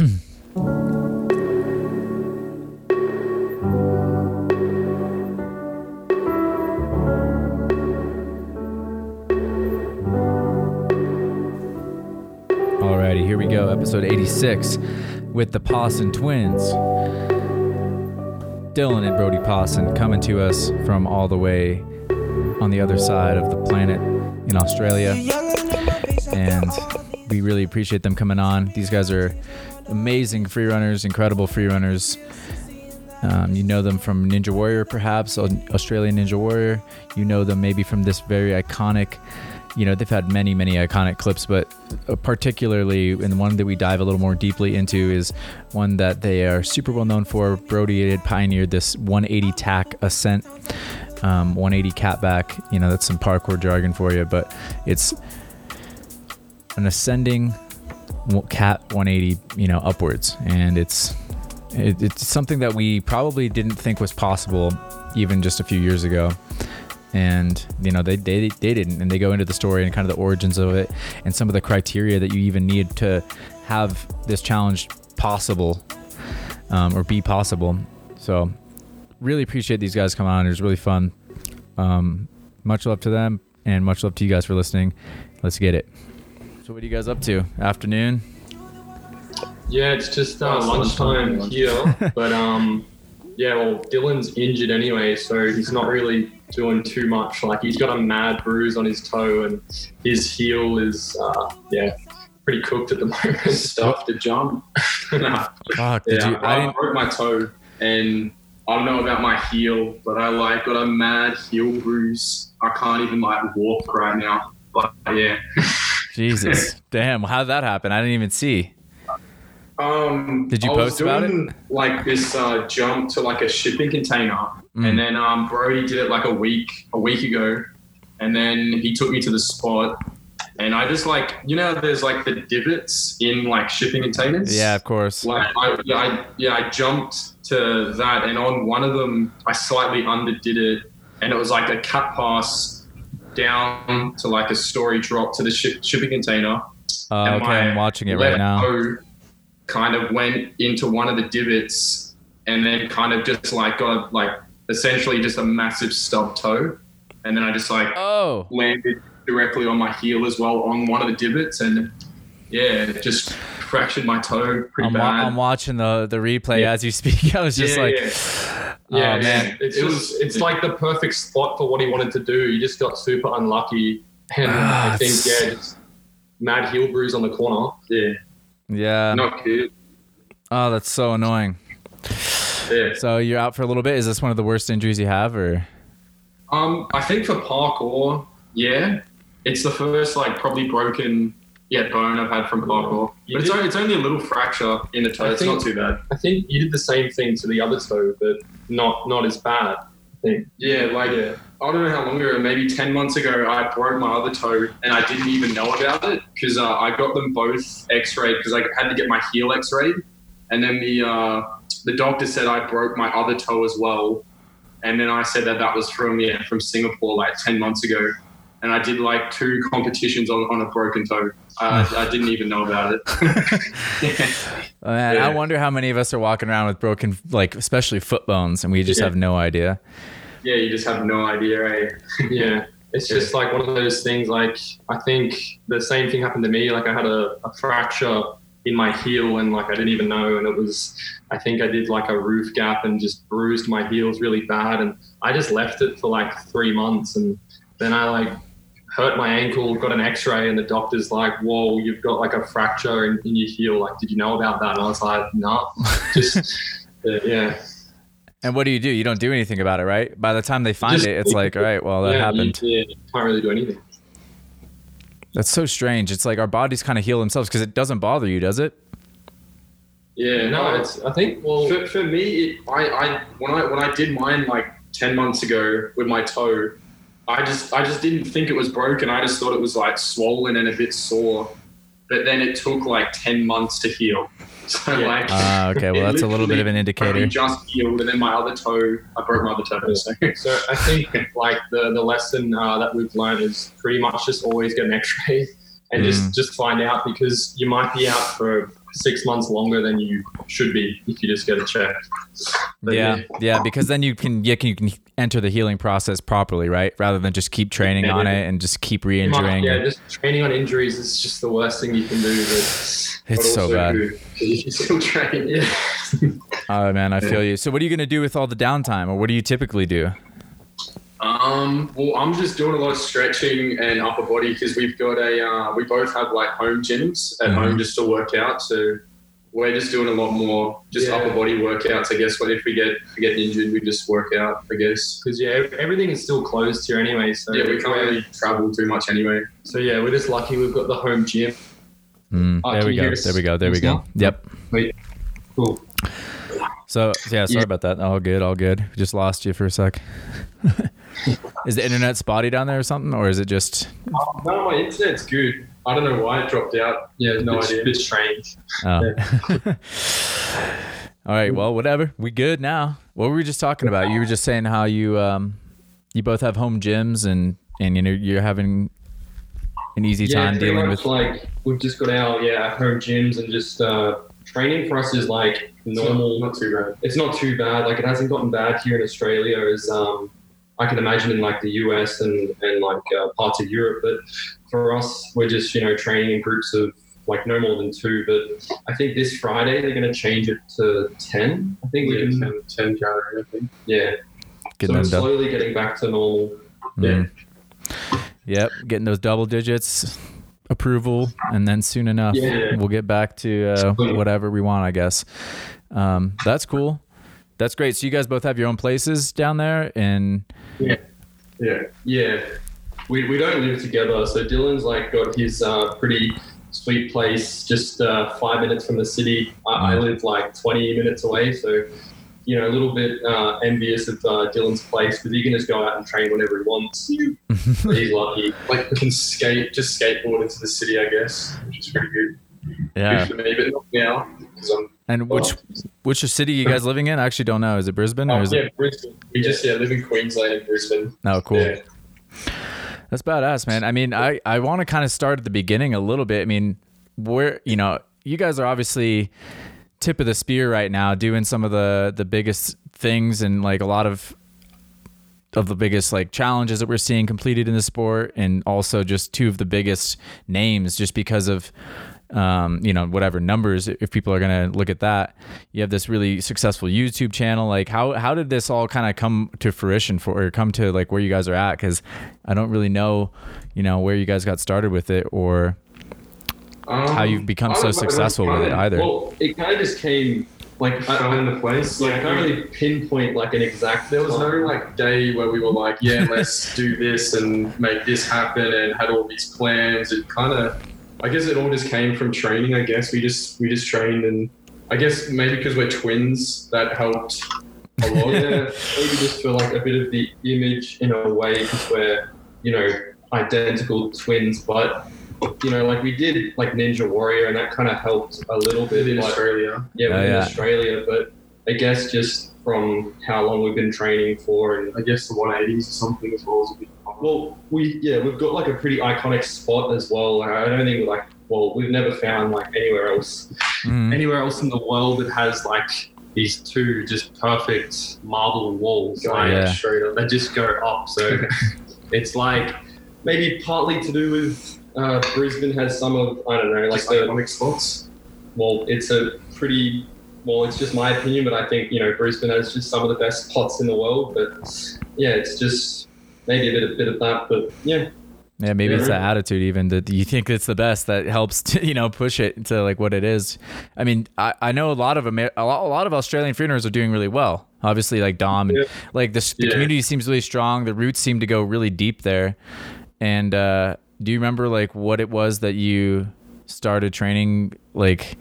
Alrighty, here we go. Episode 86 with the Pawson twins. Dylan and Brody Pawson coming to us from all the way on the other side of the planet in Australia. And we really appreciate them coming on. These guys are amazing free runners, incredible free runners. Um, you know them from Ninja Warrior, perhaps, Australian Ninja Warrior. You know them maybe from this very iconic you know they've had many many iconic clips but uh, particularly in the one that we dive a little more deeply into is one that they are super well known for brody had pioneered this 180 tack ascent um, 180 catback you know that's some parkour jargon for you but it's an ascending cat 180 you know upwards. And it's it, it's something that we probably didn't think was possible even just a few years ago. And you know they, they they didn't. And they go into the story and kind of the origins of it and some of the criteria that you even need to have this challenge possible um, or be possible. So really appreciate these guys coming on. It was really fun. Um, much love to them and much love to you guys for listening. Let's get it so what are you guys up to afternoon yeah it's just uh, lunchtime here but um yeah well dylan's injured anyway so he's not really doing too much. Like he's got a mad bruise on his toe, and his heel is uh, yeah pretty cooked at the moment. Stuff to jump. nah. Fuck, did yeah, you? I, I broke my toe, and I don't know about my heel, but I like got a mad heel bruise. I can't even like walk right now. But yeah. Jesus, damn! How did that happen? I didn't even see. Um, Did you I post about it? Like this uh, jump to like a shipping container, mm. and then um, Brody did it like a week a week ago, and then he took me to the spot, and I just like you know there's like the divots in like shipping containers. Yeah, of course. Like I yeah I, yeah I jumped to that, and on one of them I slightly underdid it, and it was like a cut pass down to like a story drop to the ship, shipping container. Uh, okay, I'm watching it right now kind of went into one of the divots and then kind of just like got like essentially just a massive stub toe. And then I just like oh. landed directly on my heel as well on one of the divots and yeah, just fractured my toe pretty I'm, bad. Wa- I'm watching the the replay yeah. as you speak. I was just yeah, like, yeah, yeah man, it's it was it's like the perfect spot for what he wanted to do. He just got super unlucky, and ah, I think yeah, just mad heel bruise on the corner. Yeah, yeah. Not good. Oh, that's so annoying. Yeah. So you're out for a little bit. Is this one of the worst injuries you have, or? Um, I think for parkour, yeah, it's the first like probably broken yeah bone I've had from parkour. You but it's only, it's only a little fracture in the toe. I it's think, not too bad. I think you did the same thing to the other toe, but not not as bad. I think. Yeah, like yeah. I don't know how long ago, maybe 10 months ago, I broke my other toe and I didn't even know about it because uh, I got them both x rayed because I had to get my heel x rayed. And then the, uh, the doctor said I broke my other toe as well. And then I said that that was from, yeah, from Singapore like 10 months ago. And I did like two competitions on, on a broken toe. I, I didn't even know about it. Oh, yeah. Man, yeah. I wonder how many of us are walking around with broken, like, especially foot bones, and we just yeah. have no idea yeah, you just have no idea, eh? right? yeah. It's just like one of those things. Like I think the same thing happened to me. Like I had a, a fracture in my heel, and like I didn't even know. And it was, I think I did like a roof gap and just bruised my heels really bad. And I just left it for like three months, and then I like hurt my ankle, got an X-ray, and the doctor's like, "Whoa, you've got like a fracture in, in your heel. Like, did you know about that?" And I was like, "No, nah. just uh, yeah." And what do you do? You don't do anything about it, right? By the time they find Just, it, it's like, all right, well, that yeah, happened. You, yeah, you can't really do anything. That's so strange. It's like our bodies kind of heal themselves because it doesn't bother you, does it? Yeah, no, it's. I think. Well, for, for me, it, I, I when I when I did mine like ten months ago with my toe, I just I just didn't think it was broken. I just thought it was like swollen and a bit sore. But then it took like ten months to heal. So yeah. like, uh, okay, well that's a little bit of an indicator. Just healed, and then my other toe, I broke my other toe. So, so I think like the the lesson uh, that we've learned is pretty much just always get an X-ray and mm. just just find out because you might be out for six months longer than you should be if you just get a check. But yeah, yeah, because then you can yeah can, you can enter the healing process properly, right? Rather than just keep training Yeah, on yeah. it and just keep re-injuring. Yeah, just training on injuries is just the worst thing you can do. But, It's so bad. you still train. Yeah. Oh man, I feel you. So what are you gonna do with all the downtime, or what do you typically do? Um, well, I'm just doing a lot of stretching and upper body because we've got a, uh, we both have like home gyms at Mhm. home just to work out. So we're just doing a lot more just Yeah. upper body workouts. I guess when if we get if we get injured, we just work out. I guess. Because yeah, everything is still closed here anyway. So Yeah, we can't really travel too much anyway. So yeah, we're just lucky we've got the home gym. Mm, Uh, there we you go. hear us There we go. There we go. now? Yep. Cool. So yeah, sorry Yeah. about that. All good. All good. Just lost you for a sec. is the internet spotty down there or something, or is it just? No, my internet's good. I don't know why it dropped out. Yeah, No it's idea. a bit strange. Oh. All right. Well, whatever. We good now. What were we just talking about? You were just saying how you um, you both have home gyms and and you know you're having an easy time pretty dealing much with. like we've just got our yeah home gyms and just uh, training for us is like normal. Not too bad. It's not too bad. Like it hasn't gotten bad here in Australia as um, I can imagine in like the US and and like uh, parts of Europe. But for us, we're just you know training in groups of like no more than two. But I think this Friday they're going to change it to ten. I think we Yeah, can. 10, 10 calorie, I think. Yeah. Getting so them it's done. slowly getting back to normal. Mm. Yep, getting those double digits approval, and then soon enough Yeah. we'll get back to uh, whatever we want, I guess. Um, that's cool. That's great. So you guys both have your own places down there, and Yeah. Yeah, yeah. we, we don't live together. So Dylan's like got his uh, pretty sweet place just uh, five minutes from the city. I, I live like 20 minutes away. So, you know, a little bit uh, envious of uh, Dylan's place because he can just go out and train whenever he wants. But he's lucky. Like can skate, just skateboard into the city, I guess, which is pretty good. yeah. Good for me, but not now because I'm. And which oh. which city you guys living in? I actually don't know. Is it Brisbane or Oh, is yeah, it? Brisbane. We just yeah live in Queensland and Brisbane. No, cool. Yeah. That's badass, man. I mean, I, I want to kind of start at the beginning a little bit. I mean, where, you know, you guys are obviously tip of the spear right now doing some of the, the biggest things and like a lot of, of the biggest like challenges that we're seeing completed in the sport and also just two of the biggest names just because of um, you know whatever numbers if people are going to look at that you have this really successful youtube channel like how how did this all kind of come to fruition for or come to like where you guys are at because i don't really know you know where you guys got started with it or how you've become Um, so I don't- successful with it either Well, it kind of just came like I, Fell I, into place. like I can't really pinpoint like an exact. There was no like day where we were like, yeah, let's do this and make this happen and had all these plans. It kind of, I guess it all just came from training. I guess we just we just trained and I guess maybe because we're twins that helped a lot. yeah, maybe just for like a bit of the image in a way, because we're you know identical twins, but you know like we did like Ninja Warrior, and that kind of helped a little bit in but- Australia. Yeah, Oh, within yeah. Australia, but I guess just from how long we've been training for, and I guess the 180s or something as well as a bit. well, we yeah we've got like a pretty iconic spot as well. Like, I don't think like well we've never found like anywhere else Mhm. anywhere else in the world that has like these two just perfect marble walls like Yeah. straight up. They just go up. So it's like maybe partly to do with uh, Brisbane has some of I don't know like Like the iconic spots. well, it's a pretty well, it's just my opinion, but I think you know Brisbane has just some of the best spots in the world. But yeah, it's just maybe a bit, a bit of that. But yeah, Yeah, maybe it's the attitude even that you think it's the best that helps to, you know push it to like what it is. I mean, I, I know a lot of Amer- a lot, a lot of Australian freerunners are doing really well. Obviously, like Dom, and Yeah. like the, the Yeah. community seems really strong. The roots seem to go really deep there. And uh, do you remember like what it was that you started training like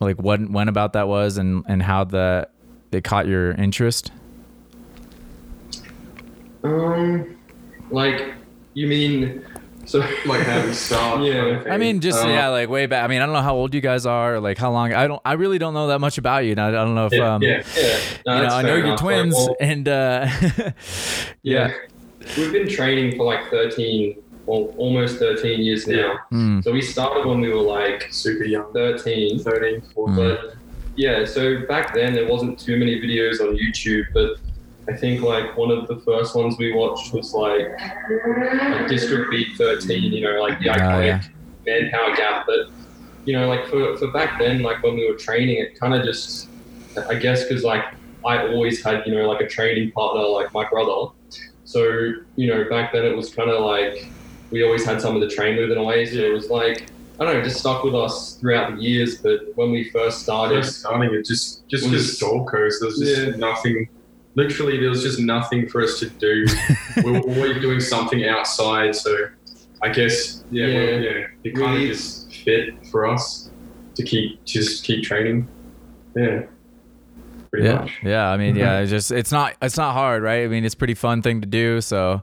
like what when about that was and and how the it caught your interest? um, like you mean so Like having we start. Yeah. kind of. I mean, just Uh, yeah, like way back. I mean, I don't know how old you guys are, or like how long. I don't. I really don't know that much about you. And I, I don't know if yeah, um, yeah, yeah. No, you know, I know fair you're twins, Like, well, and uh, yeah, We've been training for like 13, well, almost 13 years now. Mm. So we started when we were like Super young. 13. 13, 14. But yeah, so back then there wasn't too many videos on YouTube, but I think like one of the first ones we watched was like, like District B13, you know, like the Oh, iconic yeah. manpower gap. But you know, like for, for back then, like when we were training, it kind of just, I guess, because like I always had, you know, like a training partner, like my brother. So you know, back then it was kind of like we always had some of the train with in a way. So it was like I don't know, just stuck with us throughout the years. But when we first started, First starting it just just Was- because Gold Coast, there was just Yeah. nothing. Literally, there was just nothing for us to do. we were always doing something outside, so I guess yeah, Yeah. well, yeah, it kind Really- of just fit for us to keep just keep training. Yeah, pretty yeah, much. yeah. I mean, Mhm. yeah. It's just it's not it's not hard, right? I mean, it's a pretty fun thing to do. So,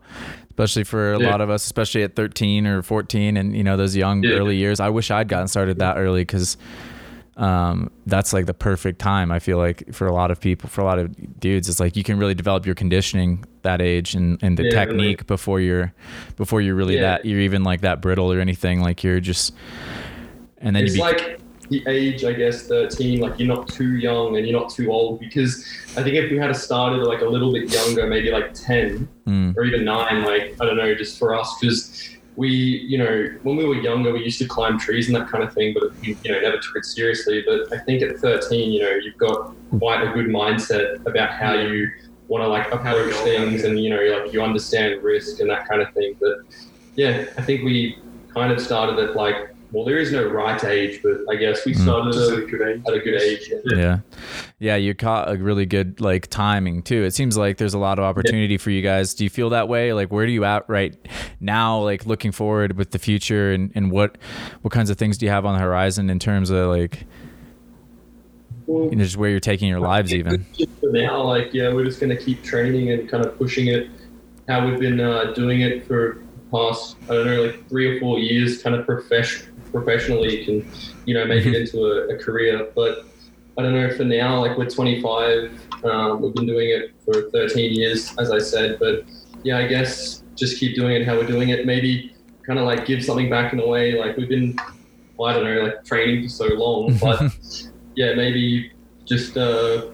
especially for a Yeah. lot of us, especially at 13 or 14, and you know those young Yeah. early years. I wish I'd gotten started that early because um, that's like the perfect time. I feel like for a lot of people, for a lot of dudes, it's like you can really develop your conditioning that age and, and the Yeah, really. technique before you're before you're really that you're even like that brittle or anything. Like you're just and then it's you be, like the age, I guess, 13. Like you're not too young and you're not too old because I think if we had started like a little bit younger, maybe like 10 mm, or even nine, like I don't know, just for us because. We, you know, when we were younger, we used to climb trees and that kind of thing, but we, you know, never took it seriously. But I think at 13, you know, you've got quite a good mindset about how you want to like approach things, and you know, like you understand risk and that kind of thing. But yeah, I think we kind of started at like, well, there is no right age, but I guess we Mm. started Just at, a good age. at a good age. Yeah. Yeah. Yeah, you caught a really good like timing too. It seems like there's a lot of opportunity for you guys. Do you feel that way? Like where do you at right now, like looking forward with the future and, and what what kinds of things do you have on the horizon in terms of like Well, you know, just where you're taking your lives even? for now, like yeah, we're just going to keep training and kind of pushing it. How we've been uh, doing it for past, I don't know, like three or four years, kind of profession professionally, you can you know make it into a, a career. But I don't know. For now, like we're 25, um, we've been doing it for 13 years, as I said. But yeah, I guess just keep doing it how we're doing it. Maybe kind of like give something back in a way. Like we've been, well, I don't know, like training for so long, but yeah, maybe just uh,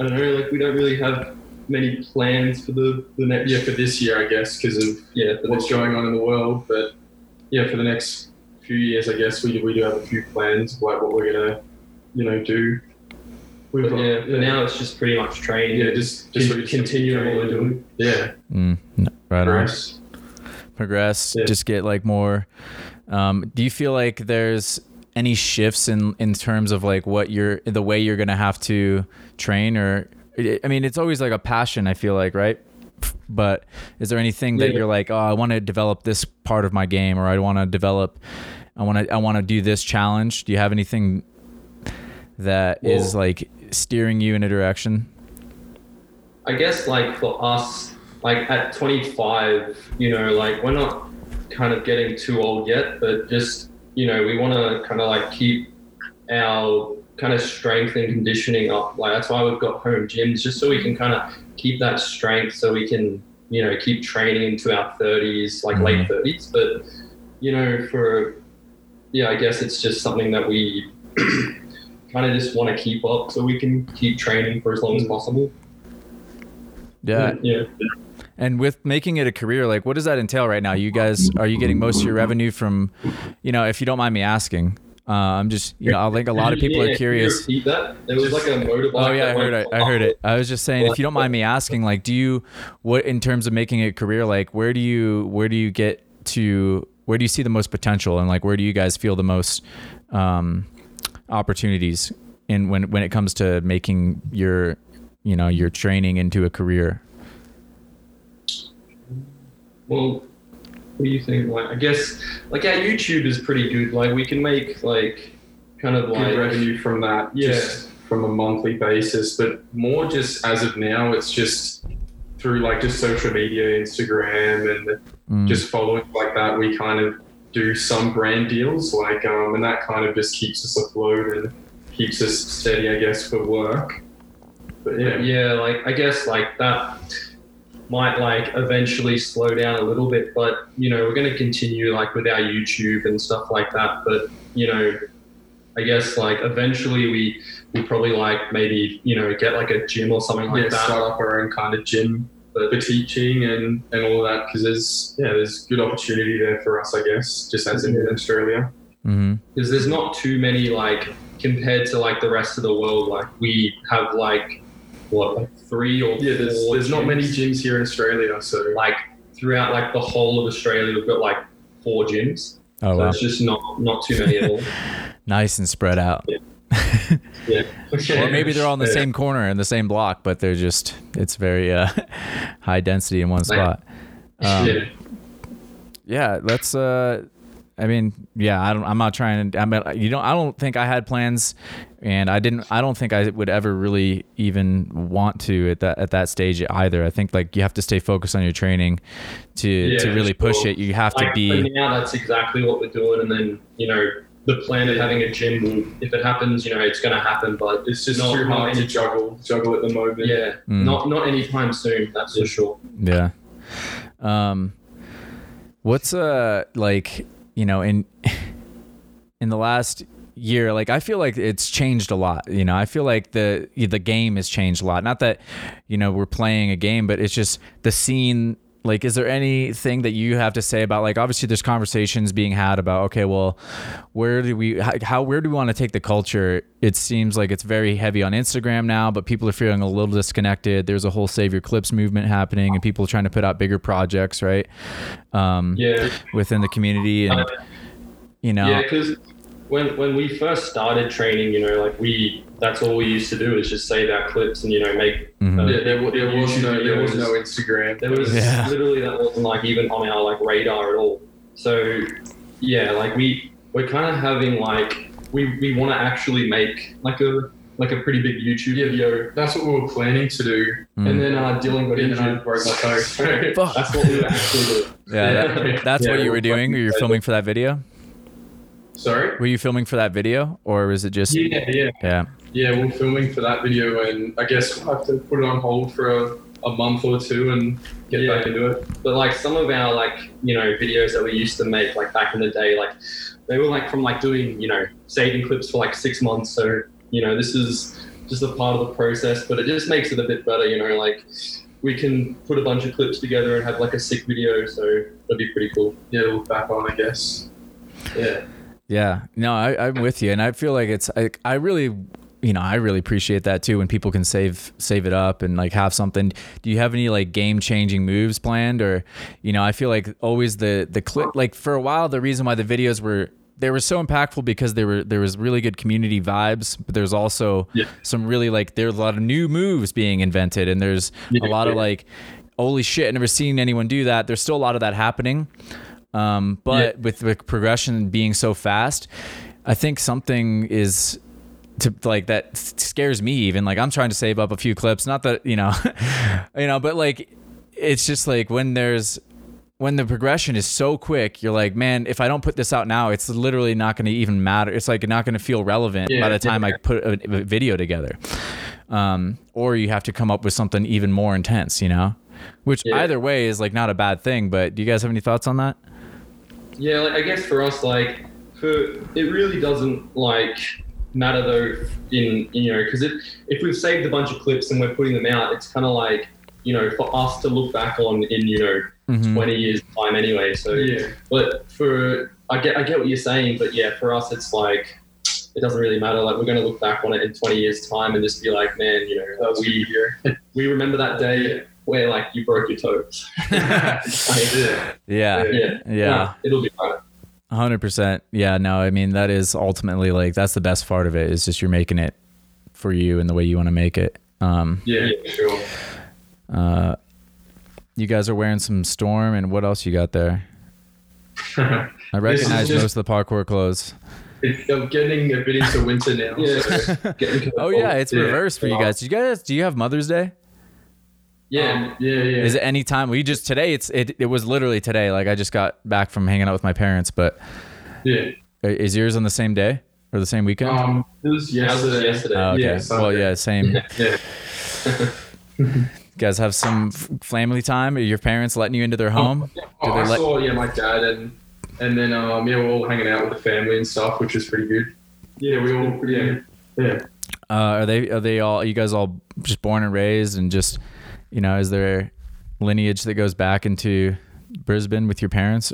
I don't know. Like we don't really have many plans for the the next. Yeah, for this year, I guess, because of yeah, what's going on in the world. But yeah, for the next few years, I guess we do, we do have a few plans of, like what we're gonna, you know, do. We've But got- yeah, for now it's just pretty much training. yeah, just just Con- really continuing what we're doing. Yeah, Mm, no, right on. progress. progress Yeah. just get like more um, do you feel like there's any shifts in in terms of like what you're the way you're gonna have to train or i mean it's always like a passion i feel like right but is there anything that Yeah. you're like oh i want to develop this part of my game or i want to develop i want to i want to do this challenge do you have anything that is like steering you in a direction I guess like for us, like at 25, you know, like we're not kind of getting too old yet, but just you know, we want to kind of like keep our kind of strength and conditioning up. Like that's why we've got home gyms, just so we can kind of keep that strength, so we can you know keep training into our 30s, like late mm-hmm. 30s. But you know, for yeah, I guess it's just something that we kind of just want to keep up, so we can keep training for as long as possible. yeah mm, Yeah. And with making it a career, like what does that entail right now? You guys, are you getting most of your revenue from, you know, if you don't mind me asking? Uh, I'm just, you know, I think a lot of people Yeah, are curious. There was like a motorbike. Oh yeah, I heard it. I heard it. I was just saying, if you don't mind me asking, like, do you, what in terms of making a career, like, where do you, where do you get to, where do you see the most potential, and like, where do you guys feel the most um, opportunities in when when it comes to making your, you know, your training into a career? Well, what do you think? Like, I guess like our YouTube is pretty good. Like, we can make like kind of like good revenue from that, Yeah. just from a monthly basis. But more just as of now, it's just through like just social media, Instagram, and Mm. just following like that. We kind of do some brand deals, like, um, and that kind of just keeps us afloat and keeps us steady, I guess, for work. But yeah, yeah, like I guess like that. Might like eventually slow down a little bit, but you know, we're going to continue like with our YouTube and stuff like that. But you know, I guess like eventually we we probably like maybe you know get like a gym or something like yeah, that. start up our own kind of gym for, for teaching and, and all that because there's yeah there's good opportunity there for us I guess just as in Australia. Mm-hmm. because there's not too many like compared to like the rest of the world. Like we have like what like three or Yeah, there's four there's not many gyms. gyms here in Australia, so like throughout like the whole of Australia. We've got like four gyms, Oh so wow, it's just not not too many at all. nice and spread out. Yeah, Or maybe they're all in the Yeah. same corner in the same block, but they're just it's very uh, high density in one spot. Um, yeah. yeah, let's. Uh, I mean, yeah, I don't. I'm not trying to. I mean, you know, I don't think I had plans, and I didn't. I don't think I would ever really even want to at that at that stage either. I think like you have to stay focused on your training to to really push sure. it. You have to Like, be. for now, that's exactly what we're doing, and then you know the plan of having a gym. Will, if it happens, you know it's going to happen, but it's just Not- too hard to juggle juggle at the moment. yeah, Mm. not not anytime soon. That's for sure. Yeah. Um what's uh like, you know, in in the last year, like I feel like it's changed a lot. You know, I feel like the the game has changed a lot. Not that, you know, we're playing a game, but it's just the scene like is there anything that you have to say about like obviously there's conversations being had about okay well where do we how, where do we want to take the culture? It seems like it's very heavy on instagram now but people are feeling a little disconnected. There's a whole save your clips movement happening and people trying to put out bigger projects right? Um, Yeah. within the community and you know Yeah, because when when we first started training, you know, like we that's all we used to do is just save our clips and you know make. Mhm. uh, Yeah, there, there was no there was videos. no Instagram. There was Yeah. literally that wasn't like even on our like radar at all. So yeah, like we we're kind of having like we we want to actually make like a like a pretty big YouTube Yeah. video. That's what we were planning to do. Mm. And then uh, Dylan got injured And then I broke my toe. Fuck. that's what we were actually doing. yeah, that, that's Yeah, what you were we're doing fucking you're filming for that video Sorry. were you filming for that video or was it just Yeah, yeah, yeah yeah. We're filming for that video, and I guess we'll have to put it on hold for a, a month or two and get Yeah. back into it. But like some of our like you know videos that we used to make like back in the day, like they were like from like doing you know saving clips for like six months. So you know this is just a part of the process, but it just makes it a bit better. You know, like we can put a bunch of clips together and have like a sick video. So that'd be pretty cool. Yeah, to look back on, I guess. Yeah. Yeah, no, I, I'm with you, and I feel like it's I, I really, you know, I really appreciate that too when people can save save it up and like have something. Do you have any like game changing moves planned, or you know, I feel like always the the clip like for a while the reason why the videos were they were so impactful because there were there was really good community vibes, but there's also Yeah. some really like there's a lot of new moves being invented, and there's a lot of like, holy shit, I've never seen anyone do that. There's still a lot of that happening. Um, but with the progression being so fast, I think something is to like that scares me even. Like I'm trying to save up a few clips. Not that you know you know but like it's just like when there's when the progression is so quick you're like man if I don't put this out now it's literally not going to even matter. It's like not going to feel relevant Yeah, by the time I put a, a video together. Um, or you have to come up with something even more intense you know? Which Yeah. either way is like not a bad thing but do you guys have any thoughts on that Yeah, like, I guess for us, like, for it really doesn't like matter though in you know because if if we've saved a bunch of clips and we're putting them out, it's kind of like you know for us to look back on in you know Mhm. twenty years time anyway. So Yeah. but for I get I get what you're saying, but yeah, for us it's like it doesn't really matter. Like we're gonna look back on it in 20 years time and just be like, man, you know, That was we we remember that day where like you broke your toes. yeah. yeah yeah, yeah Nah, it'll be fine. hundred percent. Yeah, no, I mean that is ultimately like that's the best part of it is just you're making it for you and the way you want to make it. Um, Yeah. Yeah, sure. uh, you guys are wearing some Storror, and what else you got there? I recognize just- most of the parkour clothes. I'm getting a bit into winter now. Yeah. So. Oh yeah, it's Yeah. reversed for you guys. Do you guys do you have Mother's Day? Yeah, Um, yeah, yeah. Is it any time? We just today. It's it. It was literally today. Like I just got back from hanging out with my parents. But yeah. is yours on the same day or the same weekend? Um, it was Ours yesterday. yesterday. Oh, okay. yeah, well, yeah, same. Yeah. You guys have some f- family time? Are your parents letting you into their home? Oh, Do they I let- saw yeah my dad and and then um yeah we're all hanging out with the family and stuff, which was pretty good. Yeah, we all yeah yeah. Uh, are they are they all? Are you guys all just born and raised and just you know? Is there lineage that goes back into Brisbane with your parents?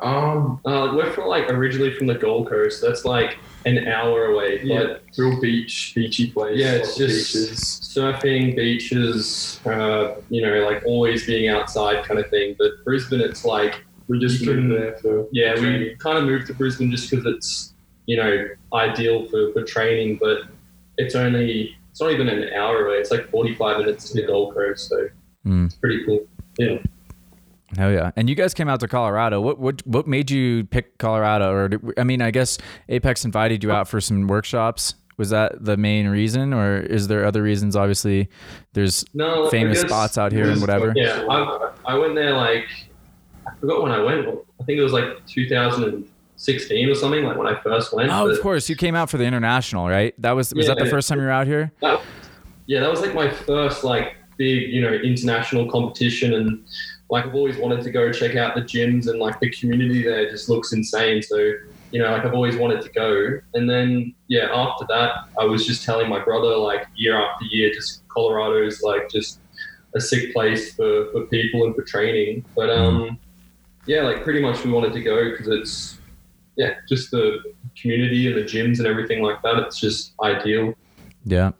Um, uh, we're from like originally from the Gold Coast. That's like an hour away. Yeah, But real beach beachy place. yeah, it's just beaches. surfing, beaches, uh, you know, like always being outside kind of thing. But Brisbane, it's like We just moved there for yeah, we kind of moved to Brisbane just because it's you know ideal for, for training. But it's only it's not even an hour away. It's like forty five minutes to the Gold Coast, so Mm. it's pretty cool. Yeah. Hell yeah! And you guys came out to Colorado. What what what made you pick Colorado? Or did, I mean, I guess Apex invited you out for some workshops. Was that the main reason, or is there other reasons? Obviously, there's No, famous guess- spots out here and whatever. Yeah, I, I went there like I forgot when I went. I think it was like 2016 or something. Like when I first went. Oh, of course, you came out for the international, right? That was was that the first time you were out here? That, yeah, that was like my first like big, you know, international competition, and like I've always wanted to go check out the gyms and like the community there just looks insane. So you know, like I've always wanted to go, and then yeah, after that, I was just telling my brother like year after year, just Colorado's like just a sick place for for people and for training. But um, yeah, like pretty much we wanted to go because it's yeah, just the community and the gyms and everything like that. It's just ideal. Yeah.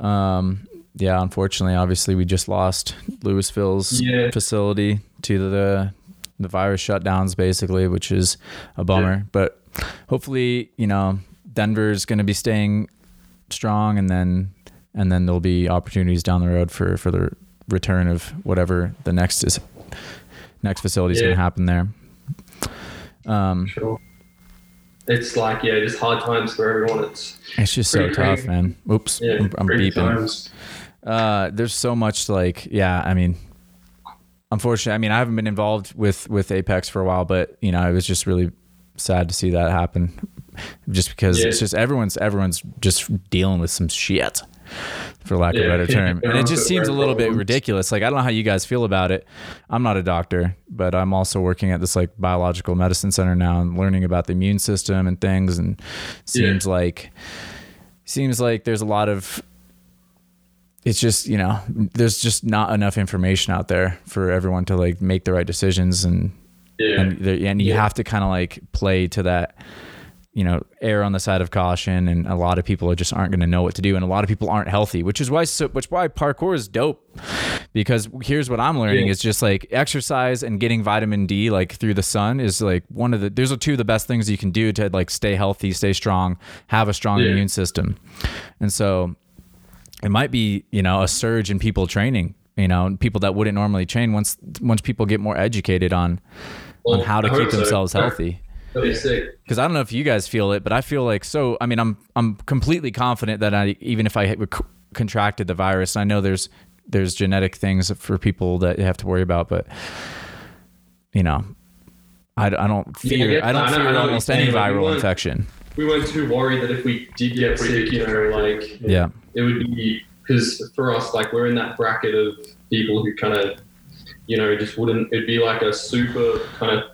Um. Yeah. Unfortunately, obviously, we just lost Louisville's Yeah. facility to the the virus shutdowns, basically, which is a bummer. But hopefully, you know, Denver's going to be staying strong, and then and then there'll be opportunities down the road for for the return of whatever the next is next facility is going to happen there. Um, Sure. It's like yeah, just hard times for everyone. It's it's just so tough, crazy. man. Oops, Yeah, I'm, I'm beeping. times. Uh, there's so much like, yeah, I mean, unfortunately, I mean, I haven't been involved with with Apex for a while, but you know, it was just really sad to see that happen, just because it's just everyone's everyone's just dealing with some shit, for lack of a better term, and it just seems a little bit ridiculous. Like, I don't know how you guys feel about it. I'm not a doctor, but I'm also working at this like biological medicine center now and learning about the immune system and things, and it seems like seems like there's a lot of it's just you know there's just not enough information out there for everyone to like make the right decisions. And yeah, and, and you Yeah. have to kind of like play to that you know err on the side of caution and a lot of people are just aren't going to know what to do and a lot of people aren't healthy which is why so which why parkour is dope because here's what i'm learning Yeah. is just like exercise and getting vitamin d like through the sun is like one of the there's two of the best things you can do to like stay healthy stay strong have a strong Yeah. immune system and so it might be you know a surge in people training you know people that wouldn't normally train once once people get more educated on on how to keep hope so. themselves healthy That'd be sick. because I don't know if you guys feel it, but I feel like so. I mean, I'm I'm completely confident that I even if I had c- contracted the virus, I know there's there's genetic things for people that you have to worry about, but you know, I, I don't Yeah, I fear I don't. I fear know almost any saying, like, we viral infection. We weren't too worried that if we did get if we sick, you know, like Yeah, it would be because for us, like we're in that bracket of people who kind of, you know, just wouldn't. It'd be like a super kind of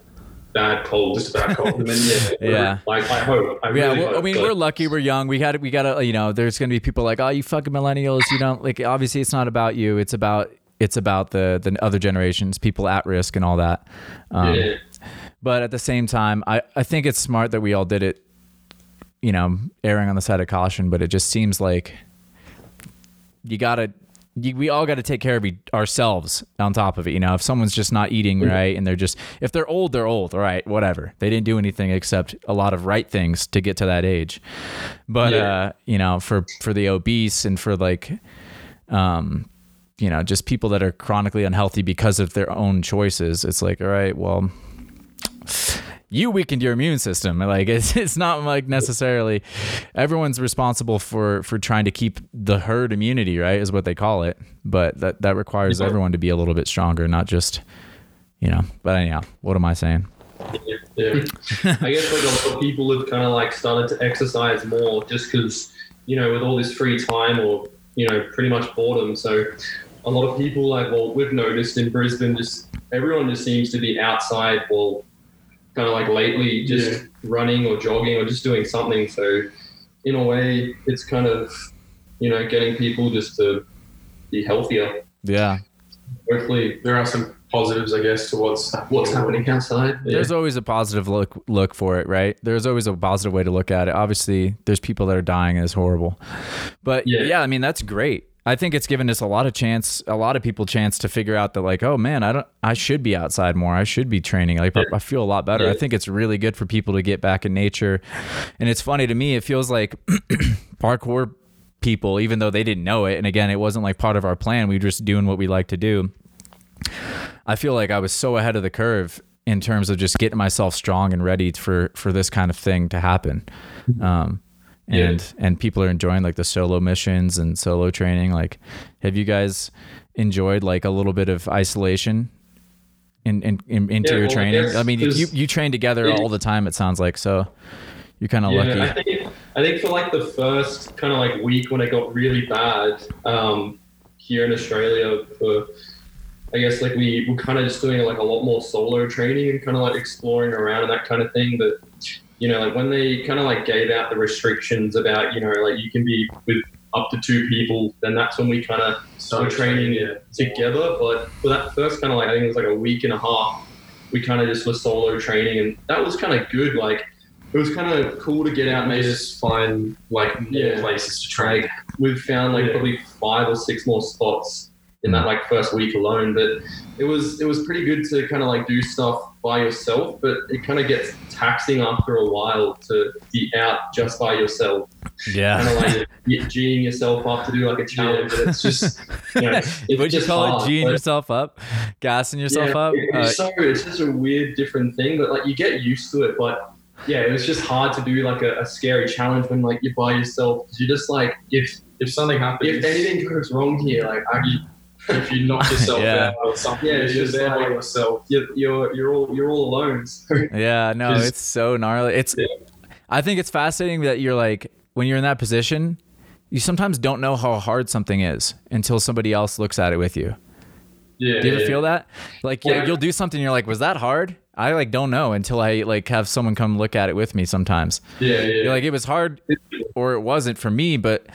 bad cold, just a bad cold. And then yeah, Yeah. Like I hope. I yeah. really Well, I mean, but- we're lucky. We're young. We got we got to you know. There's gonna be people like, oh, you fucking millennials. You don't like. Obviously, it's not about you. It's about it's about the the other generations, people at risk, and all that. Um, yeah. But at the same time, I, I think it's smart that we all did it, you know, erring on the side of caution. But it just seems like you gotta, we all got to take care of ourselves on top of it. You know, if someone's just not eating right and they're just, if they're old, they're old. All right, whatever. They didn't do anything except a lot of right things to get to that age. But Yeah. uh, you know, for for the obese and for like, um, you know, just people that are chronically unhealthy because of their own choices, it's like, all right, well you weakened your immune system. Like it's it's not like necessarily everyone's responsible for for trying to keep the herd immunity, right? Is what they call it. But that that requires Yeah. everyone to be a little bit stronger, not just you know. But anyhow, what am I saying? Yeah, yeah. I guess like a lot of people have kind of like started to exercise more just because you know with all this free time or you know, pretty much boredom. So a lot of people, like, well, we've noticed in Brisbane, just everyone just seems to be outside, well, kind of like lately, just Yeah. running or jogging or just doing something. So in a way, it's kind of, you know, getting people just to be healthier. Yeah. Hopefully, There are some positives, I guess, to what's what's happening outside. Yeah. There's always a positive look look for it, right? There's always a positive way to look at it. Obviously, there's people that are dying and it's horrible. But yeah. Yeah. I mean that's great. I think it's given us a lot of chance, a lot of people chance to figure out that like, oh man, I don't, I should be outside more. I should be training. Like I- I feel a lot better. I think it's really good for people to get back in nature. And it's funny to me. It feels like parkour people, even though they didn't know it, and again, it wasn't like part of our plan. We were just doing what we like to do. I feel like I was so ahead of the curve in terms of just getting myself strong and ready for for this kind of thing to happen. Um, and and people are enjoying like the solo missions and solo training. Like, have you guys enjoyed like a little bit of isolation in, in, in into Yeah, your well, training? I mean, you you train together it- all the time. It sounds like so. You're kind of Yeah, lucky. I think I think for like the first kind of like week when it got really bad um, here in Australia, for I guess like we were kind of just doing like a lot more solo training and kind of like exploring around and that kind of thing. But you know, like when they kind of like gave out the restrictions about you know like you can be with up to two people, then that's when we kind of started training yeah. together. But for that first kind of like I think it was like a week and a half, we kind of just were solo training, and that was kind of good. Like it was kind of cool to get out and Maybe just find like more Yeah. places to train. we've found like probably five or six more spots in that like first week alone. But it was it was pretty good to kind of like do stuff by yourself, but it kind of gets taxing after a while to be out just by yourself. yeah Kind yeah. of like y- G'ing yourself up to do like a challenge, and it's just you know, it's Would you just call hard, it G'ing but- yourself up, gassing yourself yeah, up? it- Uh, It's so it's just a weird, different thing, but like you get used to it. But yeah, it was just hard to do like a, a scary challenge when like you're by yourself. You're just like if If something happens, if anything goes wrong here, like I, if you knock yourself Yeah. out or something, Yeah, you're it's just just there by yourself. you're you're you're all you're all alone. So, Yeah, no, Just- it's so gnarly. It's Yeah. I think it's fascinating that you're like when you're in that position, you sometimes don't know how hard something is until somebody else looks at it with you. Yeah. Do you ever yeah. feel that? Like you- Yeah. you'll do something you're like, "Was that hard?" I like don't know until I like have someone come look at it with me sometimes. Yeah, yeah. You're like it was hard or it wasn't for me, but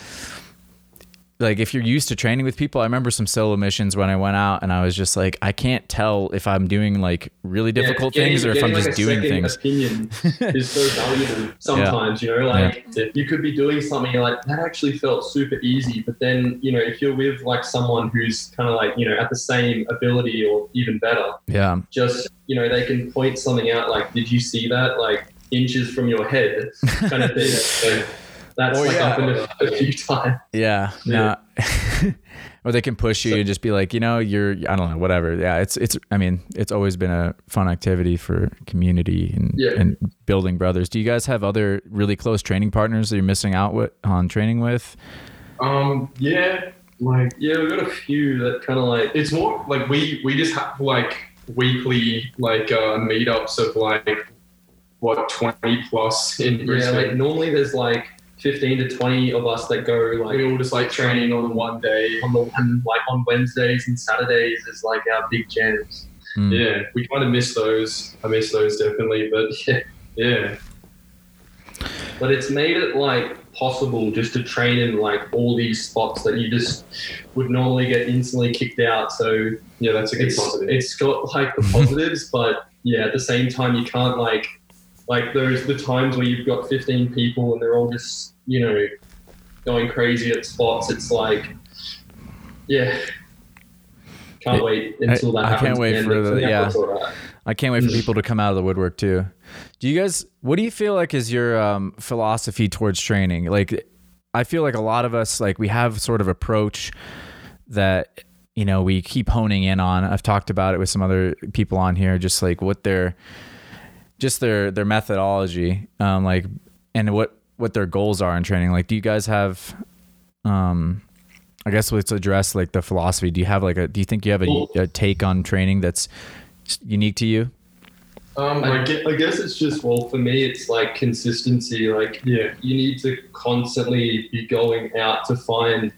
like if you're used to training with people, I remember some solo missions when I went out and I was just like, I can't tell if I'm doing like really difficult Yeah, things or if I'm getting, just like, a doing things. Opinion is so valuable sometimes. You know, like you could be doing something you're like that actually felt super easy, but then you know if you're with like someone who's kind of like you know at the same ability or even better, Yeah. just you know they can point something out like did you see that like inches from your head kind of thing so that's Or like yeah. happened a, a few times Yeah. Yeah. No. or they can push you and just be like, you know, you're I don't know, whatever. Yeah, it's it's I mean, it's always been a fun activity for community and Yeah. and building brothers. Do you guys have other really close training partners that you're missing out with on training with? Um, yeah, like yeah we've got a few that kind of like it's more like we we just have like weekly like uh, meetups of like what twenty plus in yeah like normally there's like 15 to 20 of us that go like we all just like training on one day. on the one like on wednesdays and saturdays is like our big jams Mm. Yeah, we kind of miss those. I miss those definitely, but yeah yeah, but it's made it like possible just to train in like all these spots that you just would normally get instantly kicked out so yeah, that's a good it's, positive. it's got like the positives, but yeah, at the same time, you can't like like those the times where you've got 15 people and they're all just you know going crazy at spots. It's like yeah, can't wait until that I can't wait for the- yeah. right. I can't wait for people to come out of the woodwork too. Do you guys what do you feel like is your um, philosophy towards training? Like I feel like a lot of us like we have sort of approach that you know we keep honing in on. I've talked about it with some other people on here just like what their just their their methodology um like and what what their goals are in training. Like do you guys have um I guess let's address like the philosophy. Do you have like a do you think you have a, a take on training that's unique to you? Um, I, guess it's just well for me it's like consistency like yeah, you need to constantly be going out to find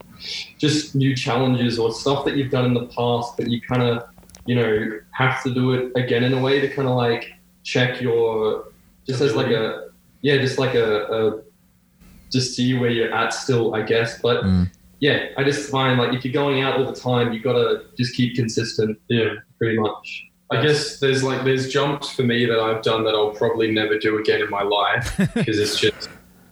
just new challenges or stuff that you've done in the past but you kind of you know have to do it again in a way to kind of like check your just as like a yeah just like a, a just see where you're at still i guess but Mm. yeah i just find like if you're going out all the time you gotta just keep consistent yeah. pretty much I guess there's like there's jumps for me that I've done that I'll probably never do again in my life because it's just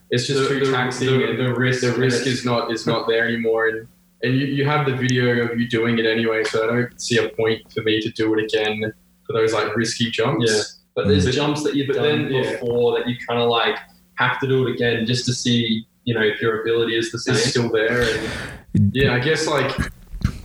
it's just The- too the- taxing the- and the risk- the risk is not is not there anymore and and you, you have the video of you doing it anyway so I don't see a point for me to do it again for those like risky jumps. Yeah. But there's But- jumps that you've done then, yeah. before that you kind of like have to do it again just to see, you know, if your ability is the same. It's still there and yeah, I guess like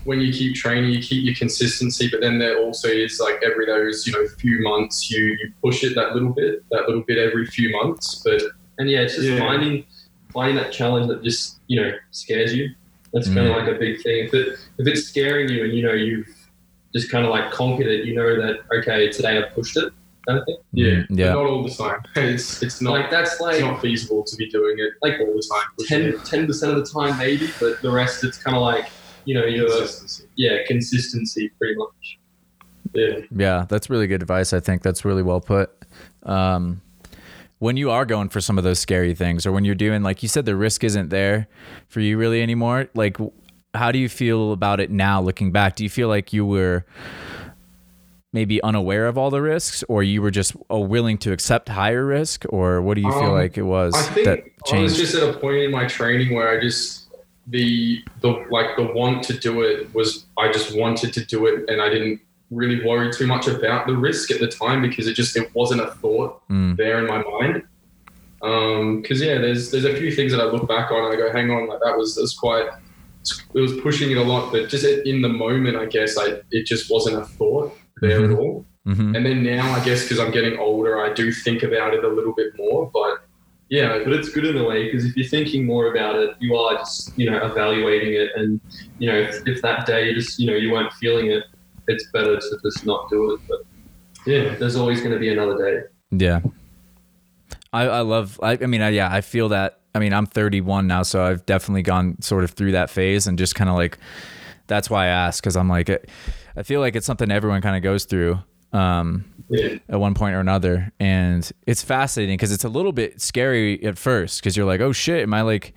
when you keep training, you keep your consistency, but then there also is like every those you know few months you, you push it that little bit, that little bit every few months. But And yeah, it's just Yeah. finding finding that challenge that just you know scares you. That's kind of Mm. like a big thing. If it if it's scaring you and you know you've just kind of like conquered it, you know that okay, today I pushed it, kind of thing. yeah, yeah. not all the time. It's it's not like that's it's not feasible to be doing it like all the time. pushing 10 it. percent of the time maybe, but the rest it's kind of like you know you're Consistency. yeah consistency pretty much. Yeah. Yeah, that's really good advice. I think that's really well put. Um, when you are going for some of those scary things, or when you're doing, like you said, the risk isn't there for you really anymore. Like, how do you feel about it now, looking back? Do you feel like you were maybe unaware of all the risks, or you were just uh, willing to accept higher risk, or what do you feel Um, like it was I think that I was just at a point in my training where I just the the like the want to do it was I just wanted to do it and I didn't really worry too much about the risk at the time because it just it wasn't a thought Mm, there in my mind. Um, because yeah, there's there's a few things that I look back on and I go, hang on, like that was that's quite it was pushing it a lot, but just in the moment, I guess I it just wasn't a thought there Mhm. at all. mhm. And then now, I guess because I'm getting older, I do think about it a little bit more. But yeah, But it's good in a way because if you're thinking more about it, you are just you know evaluating it, and you know if, if that day you just you know you weren't feeling it, it's better to just not do it. But yeah, there's always going to be another day. Yeah. I, I love, I, I mean, I, yeah, I feel that. I mean, I'm 31 now, so I've definitely gone sort of through that phase and just kind of like, that's why I ask. Cause I'm like, it, I feel like it's something everyone kind of goes through. Um, at one point or another and it's fascinating because it's a little bit scary at first because you're like oh shit am i like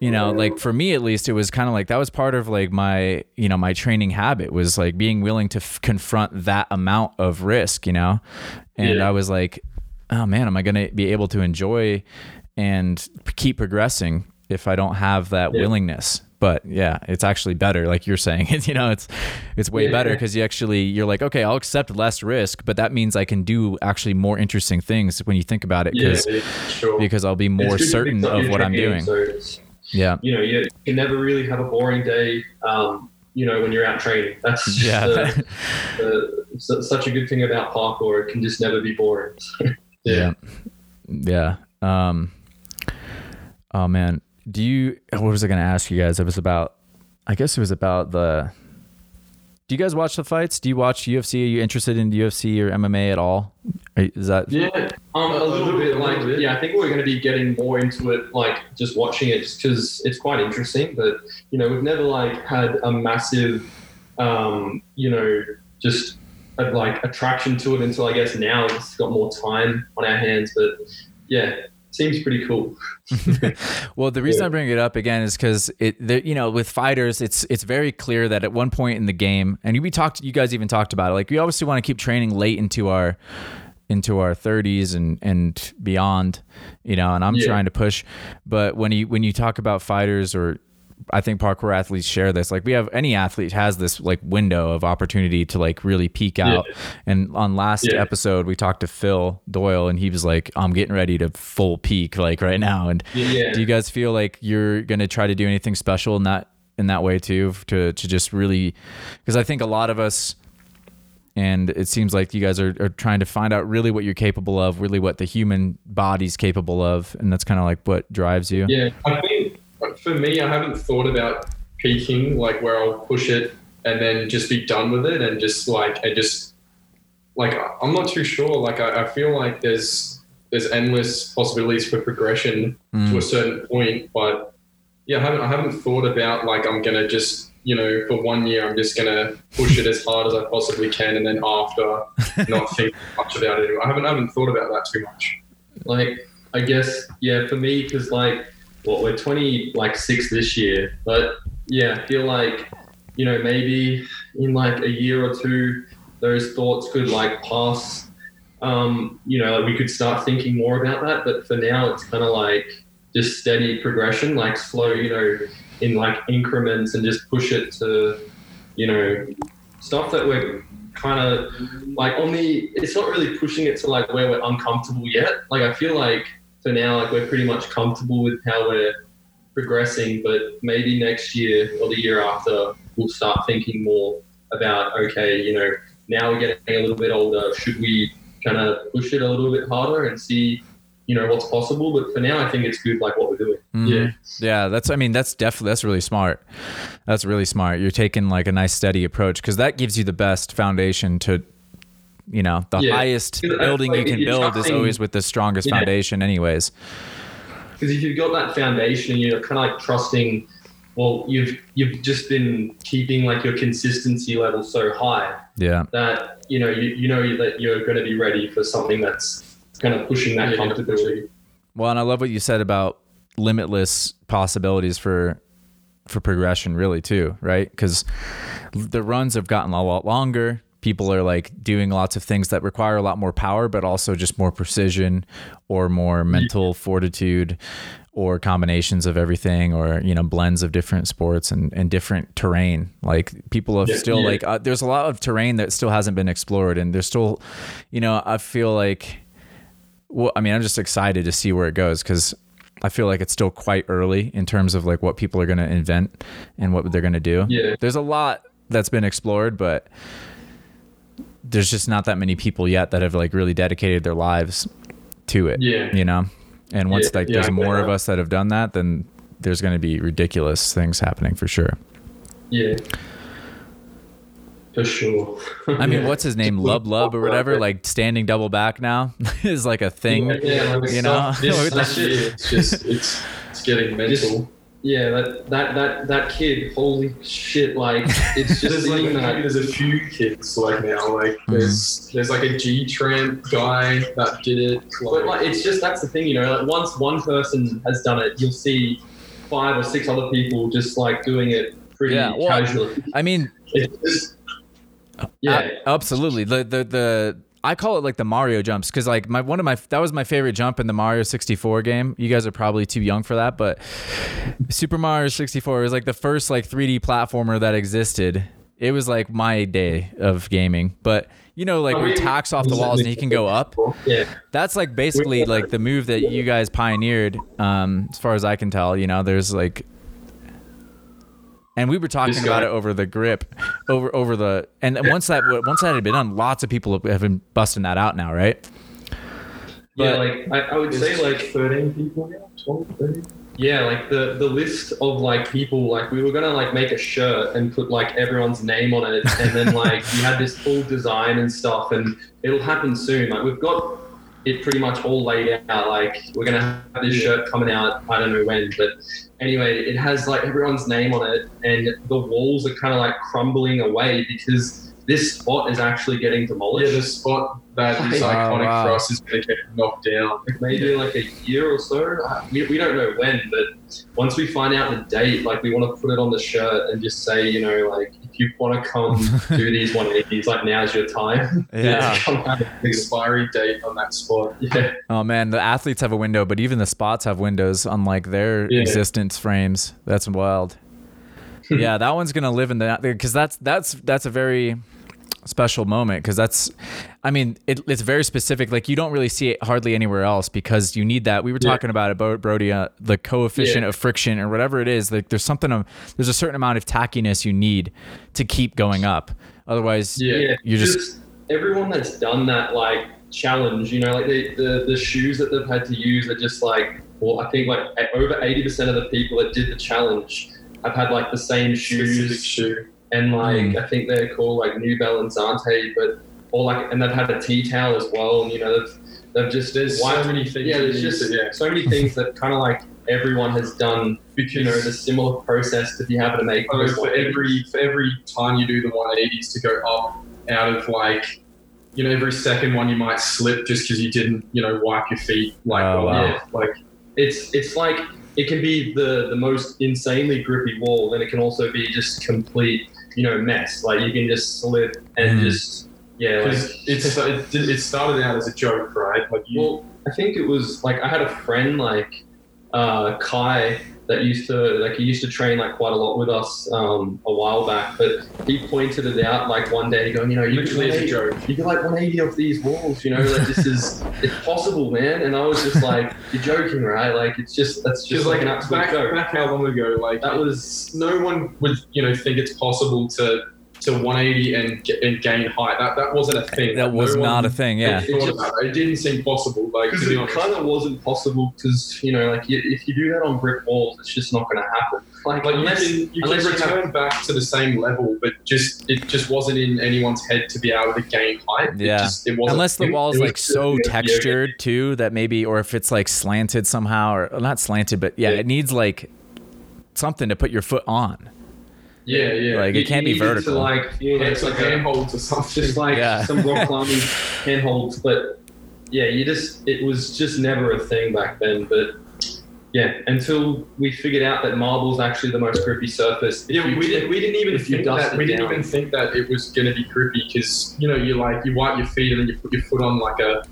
you know like for me at least it was kind of like that was part of like my you know my training habit was like being willing to f- confront that amount of risk you know and Yeah. i was like oh man am i going to be able to enjoy and keep progressing if i don't have that Yeah. willingness but yeah it's actually better like you're saying you know it's it's way Yeah. better because you actually you're like okay i'll accept less risk but that means i can do actually more interesting things when you think about it because yeah, sure. because i'll be more It's good to certain of what i'm doing So yeah you know you, you can never really have a boring day. Um, you know when you're out training. That's just yeah the, the, such a good thing about parkour. It can just never be boring. yeah yeah um oh man do you what was i gonna ask you guys it was about i guess it was about the do you guys watch the fights do you watch ufc are you interested in ufc or mma at all is that Yeah, um, a, little, bit, Like, yeah, I think we're going to be getting more into it, like just watching it, because it's quite interesting. But you know, we've never like had a massive, um, you know, just a, like attraction to it until I guess now it's got more time on our hands. But yeah, seems pretty cool. well, the reason Yeah. I bring it up again is because it, the, you know, with fighters, it's it's very clear that at one point in the game, and we talked, you guys even talked about it. Like we obviously want to keep training late into our into our 30s and and beyond, you know. And I'm Yeah. trying to push, but when you when you talk about fighters or I think parkour athletes share this. Like we have any athlete has this like window of opportunity to like really peak out. And on last Yeah. episode, we talked to Phil Doyle, and he was like, "I'm getting ready to full peak like right now." And Yeah. do you guys feel like you're gonna try to do anything special in that in that way too, to to just really? Because I think a lot of us. And it seems like you guys are, are trying to find out really what you're capable of, really what the human body's capable of, and that's kind of like what drives you. Yeah, I think for me, I haven't thought about peaking, like where I'll push it and then just be done with it and just like, and just like I'm not too sure. Like I, I feel like there's there's endless possibilities for progression Mm. to a certain point, but yeah, I haven't I haven't thought about like I'm gonna just you know for one year I'm just gonna push it as hard as I possibly can, and then after not think much about it. I haven't I haven't thought about that too much. like I guess yeah for me because like what we're 20 like six this year but yeah I feel like you know maybe in like a year or two those thoughts could like pass. Um you know like we could start thinking more about that but for now it's kind of like just steady progression like slow you know in like increments and just push it to you know stuff that we're kind of like on the it's not really pushing it to like where we're uncomfortable yet. Like i feel like for now like we're pretty much comfortable with how we're progressing but maybe next year or the year after we'll start thinking more about okay you know now we're getting a little bit older should we kind of push it a little bit harder and see you know what's possible but for now i think it's good like what we're doing Mhm. Yeah. Yeah, that's I mean that's definitely that's really smart. That's really smart. You're taking like a nice steady approach cuz that gives you the best foundation to you know, the Yeah. highest building you like, can you're build is always with the strongest Yeah. foundation anyways. because if you've got that foundation and you're kind of like trusting well you've you've just been keeping like your consistency level so high Yeah. that you know you, you know that you're going to be ready for something that's kind of pushing that Yeah, comfortability Well, and I love what you said about limitless possibilities for for progression really too, right? Cuz the runs have gotten a lot longer. People are like doing lots of things that require a lot more power but also just more precision or more mental fortitude or combinations of everything or you know blends of different sports and, and different terrain like people have Yeah, still yeah. like uh, there's a lot of terrain that still hasn't been explored and there's still you know i feel like well, I mean, I'm just excited to see where it goes because I feel like it's still quite early in terms of like what people are going to invent and what they're going to do. Yeah. There's a lot that's been explored, but there's just not that many people yet that have like really dedicated their lives to it. Yeah. You know? And once Yeah, like yeah, there's more of us that have done that, then there's going to be ridiculous things happening for sure. yeah for sure I mean, what's his name? Lub Lub or whatever, like standing double back now is like a thing. Yeah, yeah, you know? stuff- this- With the shit. shit- It's just it's it's getting mental. Yeah that, that that that kid holy shit like it's just There's like that there's a few kids like now. Like hmm. there's there's like a G Tramp guy that did it. But like, it's just that's the thing, you know. Like once one person has done it, you'll see five or six other people just like doing it pretty Yeah, well, casually. I mean, just, yeah, absolutely. The the the I call it like the Mario jumps because like my one of my that was my favorite jump in the Mario 64 game. You guys are probably too young for that, but Super Mario 64 was like the first like 3D platformer that existed. It was like my day of gaming, but you know, like he tacks off the walls and he can go up. yeah, That's like basically like the move that you guys pioneered, um, as far as I can tell. You know, there's like, and we were talking This about it over the grip, over over the, and once that once that had been done, lots of people have been busting that out now, right? yeah. But- Like I, I would say, like thirteen people now, 12, 13? yeah, like the the list of like people, like we were gonna like make a shirt and put like everyone's name on it, and then like we had this full design and stuff, and it'll happen soon. Like we've got it pretty much all laid out. Like we're gonna have this shirt coming out. I don't know when, but anyway, it has like everyone's name on it, and the walls are kind of like crumbling away because this spot is actually getting demolished. Yeah, the spot that is Oh, iconic wow. for us is going to get knocked down. like maybe like a year or so. We, we don't know when, but once we find out the date, like we want to put it on the shirt and just say, you know, like if you want to come do these 180s, like now's your time. Yeah. come out. Expiry date on that spot. yeah. Oh man, the athletes have a window, but even the spots have windows, unlike their Yeah. existence frames. That's wild. yeah, that one's gonna live in the because that's that's that's a very special moment because that's i mean it, it's very specific like you don't really see it hardly anywhere else because you need that we were Yeah. talking about it brody uh, the coefficient Yeah. of friction or whatever it is like there's something of there's a certain amount of tackiness you need to keep going up otherwise Yeah. Yeah, you just everyone that's done that like challenge, you know, like the, the the shoes that they've had to use are just like, well, I think like over eighty percent of the people that did the challenge have had like the same Specific shoes, shoe. and like Mm. I think they're called like New Balance Ante, but or like, and they've had a tea towel as well. And you know, they've, they've just There's wiped- so many things. yeah, there's just it, yeah. so many things that kind of like everyone has done. Because You know, the similar process to be able to make. Oh, those for every for every time you do the 180s to go up out of like you know every second one you might slip just because you didn't you know wipe your feet like Oh, well wow. enough. like it's it's like it can be the the most insanely grippy wall, then it can also be just complete you know mess. Like you can just slip and Mm. just yeah. Like, it's it, it started out as a joke right like you well, I think it was like I had a friend like uh, Kai that used to like he used to train like quite a lot with us um, a while back, but he pointed it out like one day, going, you know, you literally as a joke you could like 180 off these walls, you know, like this is it's possible, man. And I was just like, you're joking, right? Like it's just that's just just like like an absolute back, joke. back how long ago like That was no one would you know think it's possible to to 180 and, and gain height that that wasn't a thing That No was one not a thing. Yeah. It just- it. it didn't seem possible like to because be it kind of wasn't possible because you know like you, if you do that on brick walls, it's just not going to happen. Like, Like unless you can, you can unless you return back to the same level, but just it just wasn't in anyone's head to be able to gain height. Yeah. It just, it wasn't. Unless the it- wall's was like so just- textured too that maybe, or if it's like slanted somehow, or not slanted, but yeah, Yeah. it needs like something to put your foot on. Yeah, yeah. Like, it you- can't you be need to, vertical. like yeah, it's like a- handholds or something. just like Yeah. some rock climbing handholds. But yeah, you just it was just never a thing back then. But yeah, until we figured out that marble's actually the most grippy surface. Yeah, you- we, didn't, we didn't even think dust that. it We didn't down. even think that it was going to be grippy because you know you like you wipe your feet and then you put your foot on like a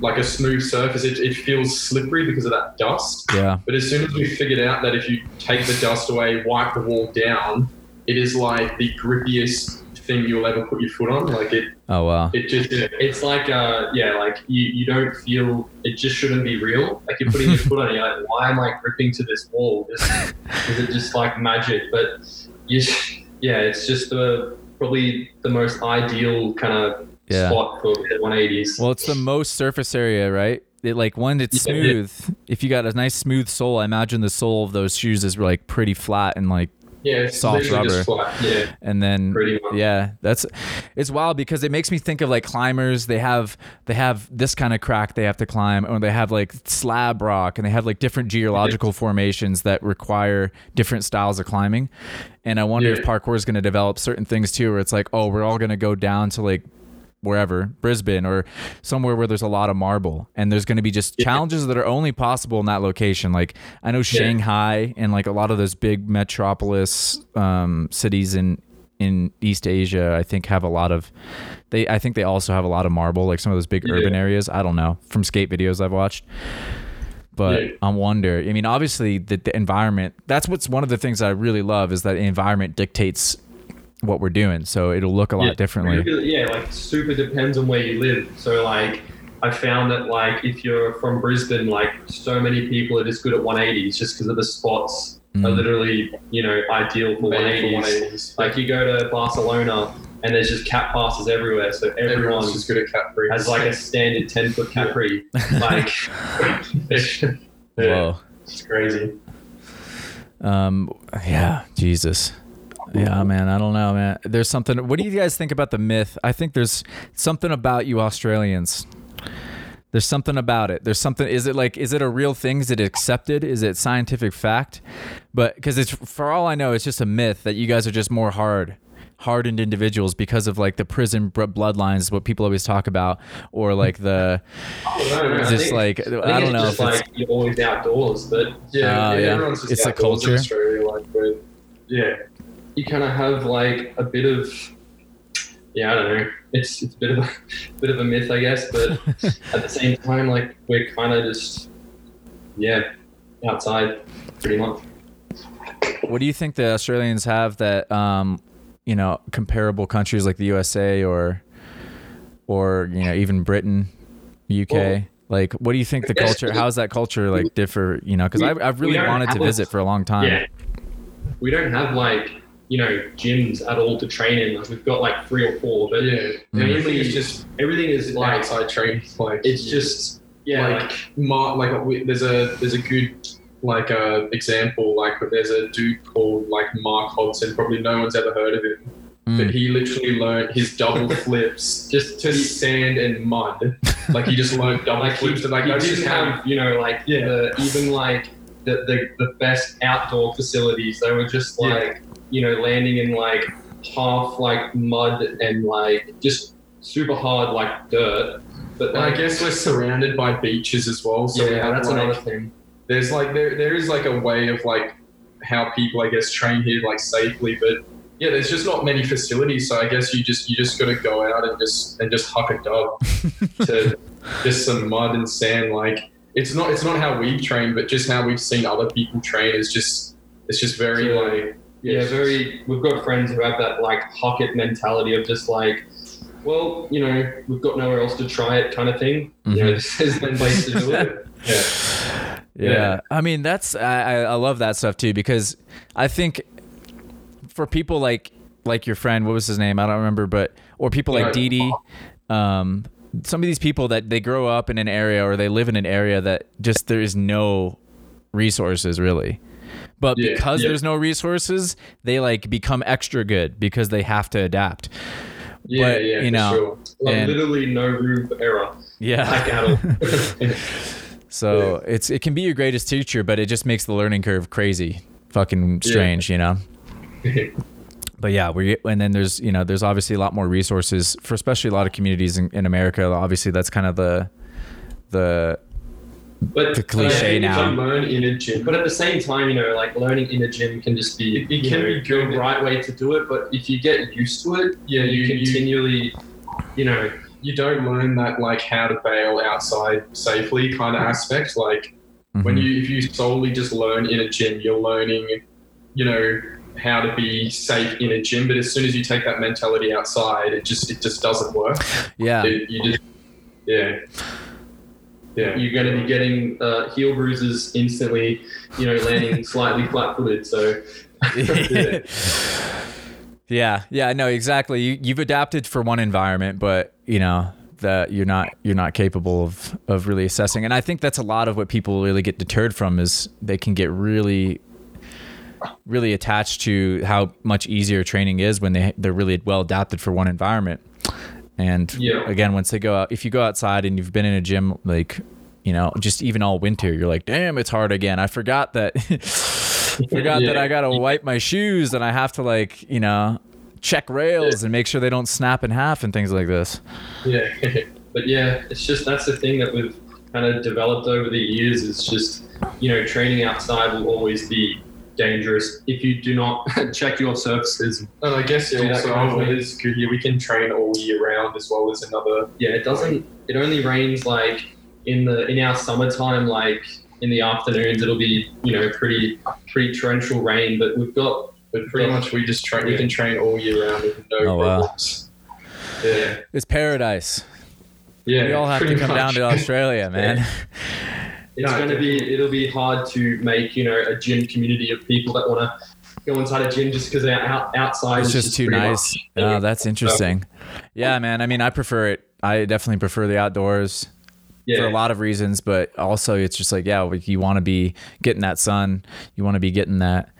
like a smooth surface. It, it feels slippery because of that dust. Yeah. But as soon as we figured out that if you take the dust away, wipe the wall down, it is like the grippiest thing you'll ever put your foot on. Like it, Oh wow. it just It's like uh yeah, like you, you don't feel it just shouldn't be real. Like you're putting your foot on it, you're like, why am I gripping to this wall? Is, is it just like magic? But you yeah, it's just the probably the most ideal kind of Yeah. spot for 180s. Well, it's the most surface area, right? It like when it's Yeah, yeah. smooth. If you got a nice smooth sole, I imagine the sole of those shoes is like pretty flat and like, yeah, Soft rubber. flat. yeah, and then. Yeah, that's it's wild because it makes me think of like climbers. They have they have this kind of crack they have to climb, or they have like slab rock, and they have like different geological formations that require different styles of climbing. And I wonder if parkour is going to develop certain things too, where it's like, oh, we're all going to go down to like wherever Brisbane or somewhere where there's a lot of marble and there's going to be just Yeah. challenges that are only possible in that location like I know Shanghai and like a lot of those big metropolis um, cities in in East Asia I think have a lot of they I think they also have a lot of marble like some of those big Yeah. urban areas I don't know from skate videos I've watched but Yeah. I wonder I mean obviously the, the environment that's what's one of the things I really love is that the environment dictates what we're doing so it'll look a lot Yeah. differently Really, yeah, like super depends on where you live. So like I found that like if you're from Brisbane, like so many people are just good at 180s just because of the spots are Mm. literally you know ideal for Made for 180s. 180s. Like you go to Barcelona and there's just cat passes everywhere, so everyone Everyone's just good at cat pre. has like a standard 10 foot cat pre. Like it's, yeah, Whoa. it's crazy. Um. Yeah. Jesus. Yeah, man. I don't know, man. There's something. What do you guys think about the myth? I think there's something about you Australians. There's something about it. There's something. Is it like? Is it a real thing? Is it accepted? Is it scientific fact? But because it's for all I know, it's just a myth that you guys are just more hard, hardened individuals because of like the prison bloodlines. What people always talk about, or like the I just think- like I, I don't it's know just if it's like you're always outdoors, but yeah, Ah, yeah, yeah. everyone's just It's the outdoors in culture. Australia, like, but yeah, you kind of have like a bit of yeah i don't know it's it's a bit of a bit of a myth i guess but at the same time like we're kind of just yeah outside pretty much What do you think the Australians have that um, you know, comparable countries like the USA or or you know, even Britain, UK? Well, like what do you think the culture how's that culture like differ, you know, cuz I've I've really wanted to visit for a long time. yeah we don't have like you know gyms at all to train in like we've got like three or four but yeah, Mm. everything is just everything is like outside training. Like it's just yeah like, like, Mark, like we, there's a there's a good like uh, example like there's a dude called like Mark Hodson. Probably no one's ever heard of him, But he literally learned his double flips just to the sand and mud. Like he just learned double like he, flips. and like he didn't just how have you know like Yeah. the, even like the, the the best outdoor facilities. They were just Yeah. Like you know landing in like half like mud and like just super hard like dirt. But And I guess we're surrounded by beaches as well. So we yeah, have that's like, another thing. there's like there there is like a way of like how people I guess train here like safely, but yeah, there's just not many facilities. So I guess you just you just got to go out and just and just huck a dog to just some mud and sand. Like it's not it's not how we've trained, but just how we've seen other people train is just it's just very Yeah. like Yeah, very. We've got friends who have that like pocket mentality of just like, well, you know, we've got nowhere else to try it kind of thing. You know, Mhm. this is the place to do it. yeah. Yeah. Yeah. I mean, that's I, I I love that stuff too because I think for people like like your friend, what was his name? I don't remember, but or people like Yeah. Dee Dee, um, some of these people that they grow up in an area or they live in an area that just there is no resources really. But Yeah, because yeah. there's no resources, they like become extra good because they have to adapt. Yeah, But, yeah, you for know, sure. Like And- literally no room for error. Yeah. Like at all. So it's it can be your greatest teacher, but it just makes the learning curve crazy, fucking strange, you know. But yeah, we and then there's you know there's obviously a lot more resources for especially a lot of communities in, in America. Obviously, that's kind of the the But The cliche think if now. learn in a gym, but at the same time, you know, like learning in a gym can just be It you can know, be good. the right way to do it. But if you get used to it, Yeah, you, you- you- continually, you know, you don't learn that like how to bail outside safely kind of aspect. Like when Mhm. you if you solely just learn in a gym, you're learning, you know, how to be safe in a gym. But as soon as you take that mentality outside, it just it just doesn't work. yeah It, you just yeah. Yeah. you're going to be getting uh, heel bruises instantly, you know, landing slightly flat-footed. So yeah yeah no exactly you you've adapted for one environment but you know that you're not you're not capable of of really assessing and i think that's a lot of what people really get deterred from is they can get really really attached to how much easier training is when they they're really well adapted for one environment and Yeah. again once they go out if you go outside and you've been in a gym like you know just even all winter you're like damn it's hard again i forgot that forgot that i gotta wipe my shoes and i have to like you know check rails and make sure they don't snap in half and things like this Yeah. but yeah, it's just that's the thing that we've kind of developed over the years. Is just you know, training outside will always be dangerous if you do not check your surfaces. and I guess Do that also kind of is good here, we can train all year round as well as another Yeah, it doesn't. It only rains like in the in our summertime, like in the afternoons. It'll be you know pretty pretty torrential rain, but we've got but pretty Yeah. much we just train we can train all year round with no Oh, wow. Yeah. it's paradise Yeah. we all have to pretty come down to australia man it's No, going to be it'll be hard to make you know a gym community of people that want to go inside a gym just because they're out, outside. it's is just too nice much- oh that's interesting yeah man i mean i prefer it i definitely prefer the outdoors yeah. for a lot of reasons, but also it's just like, yeah, like you want to be getting that sun. You want to be getting that,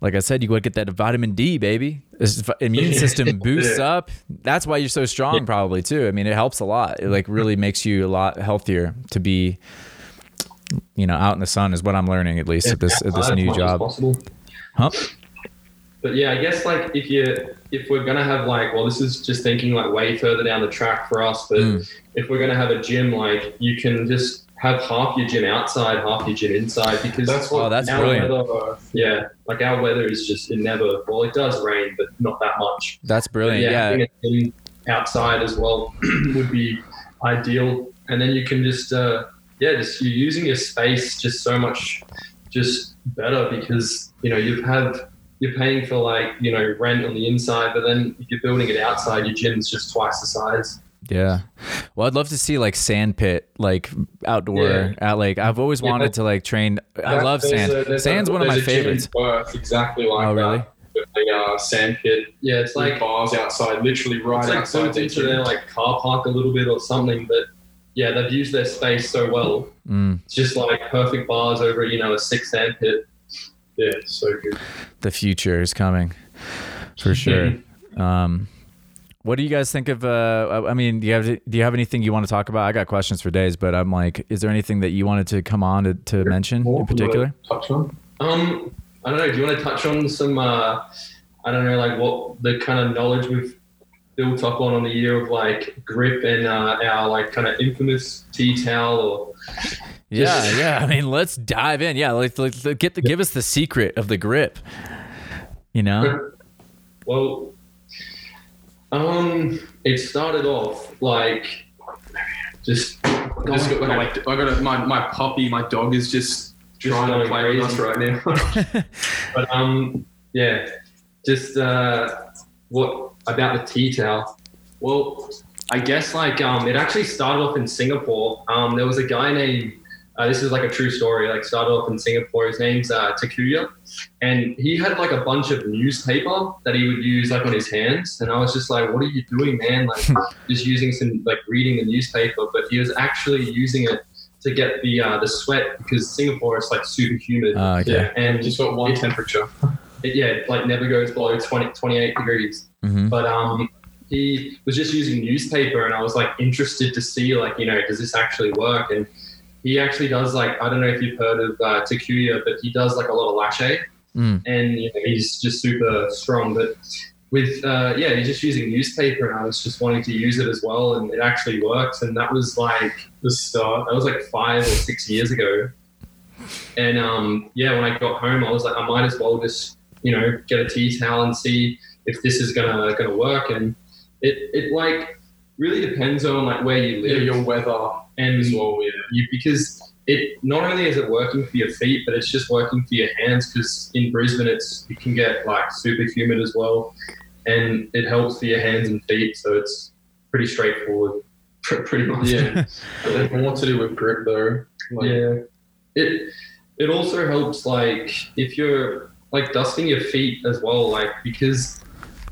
like I said, you to get that vitamin D, baby. This immune system boosts up. That's why you're so strong, probably too. I mean, it helps a lot. It like really makes you a lot healthier to be, you know, out in the sun is what I'm learning at least at this at this new job. Huh? But yeah, I guess like if you if we're gonna have like well, this is just thinking like way further down the track for us, but Mm. if we're gonna have a gym, like you can just have half your gym outside, half your gym inside because That's what Oh, that's our brilliant. weather, yeah, like our weather is just it never. Well, it does rain, but not that much. That's But brilliant. yeah, Yeah. having a gym outside as well would be ideal, and then you can just uh, yeah, just you're using your space just so much just better because you know you have you're paying for like you know rent on the inside, but then if you're building it outside, your gym's just twice the size. Yeah. Well, I'd love to see like sand pit, like outdoor. At like I've always Yeah. wanted to like train. I love there's sand. a- there's a- Sand's one of my there's a gym in favorites. Exactly like Oh, really? that. Uh, sand pit, Yeah, it's like like bars outside, literally right it's like outside into their like car park a little bit or something, but yeah, they've used their space so well. Mm, It's just like perfect bars over you know a six sand pit. Yeah, so good. the future is coming for sure. Um, what do you guys think of? Uh, I mean, do you have do you have anything you want to talk about? I got questions for days, but I'm like, is there anything that you wanted to come on to, to mention in particular? Touch on. Um, I don't know. Do you want to touch on some? Uh, I don't know, like what the kind of knowledge we've built up on on the year of like grip and uh, our like kind of infamous tea towel or Yeah, yeah. I mean, let's dive in. Yeah, let's, let's get the give us the secret of the grip. You know? Well, um, it started off like just I just got, like, I got a, my, my puppy, my dog is just just trying to play with us right now. but um, yeah, just uh, what about the tea towel? Well, I guess like um, it actually started off in Singapore. Um, there was a guy named uh, this is like a true story. Like started off in Singapore. His name's uh, Takuya, and he had like a bunch of newspaper that he would use like on his hands. And I was just like, "What are you doing, man? Like just using some like reading the newspaper." But he was actually using it to get the uh, the sweat because Singapore is like super humid. Oh, okay. Yeah, and just got one temperature. it, yeah, it, like never goes below 20, 28 degrees. Mhm. But um, he was just using newspaper, and I was like interested to see like you know does this actually work? And he actually does like I don't know if you've heard of uh, Takuya, but he does like a lot of lache, Mm. and you know, he's just super strong. But with uh, yeah, he's just using newspaper, and I was just wanting to use it as well, and it actually works. And that was like the start. That was like five or six years ago. And um, yeah, when I got home, I was like, I might as well just you know get a tea towel and see if this is gonna gonna work. And it it like really depends on like where you Yeah, live your weather and as well. Yeah. you because it not only is it working for your feet, but it's just working for your hands. Because in Brisbane, it's it can get like super humid as well, and it helps for your hands and feet. So it's pretty straightforward, pretty much. Yeah. But there's more to do with grip though. Like, yeah. It it also helps like if you're like dusting your feet as well, like because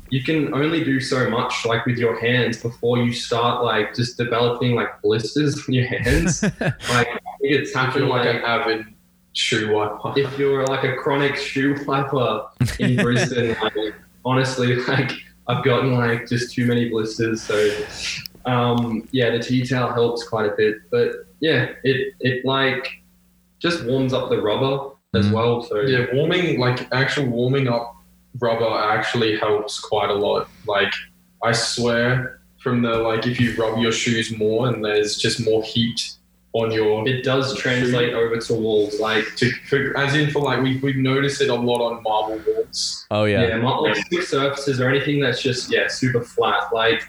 you can only do so much like with your hands before you start like just developing like blisters on your hands. like I think it's If you're happened like like an avid shoe wiper. if you're like a chronic shoe wiper in Brisbane, like, honestly, like I've gotten like just too many blisters. So um, yeah, the tea towel helps quite a bit. But yeah, it it like just warms up the rubber as Mhm. well. So Yeah, warming like actual warming up rubber actually helps quite a lot. Like I swear from the like if you rub your shoes more and there's just more heat on your it does translate over to walls. Like to, for, as in for like we we've noticed it a lot on marble walls. Oh yeah, yeah. not like stick surfaces or anything that's just yeah super flat. Like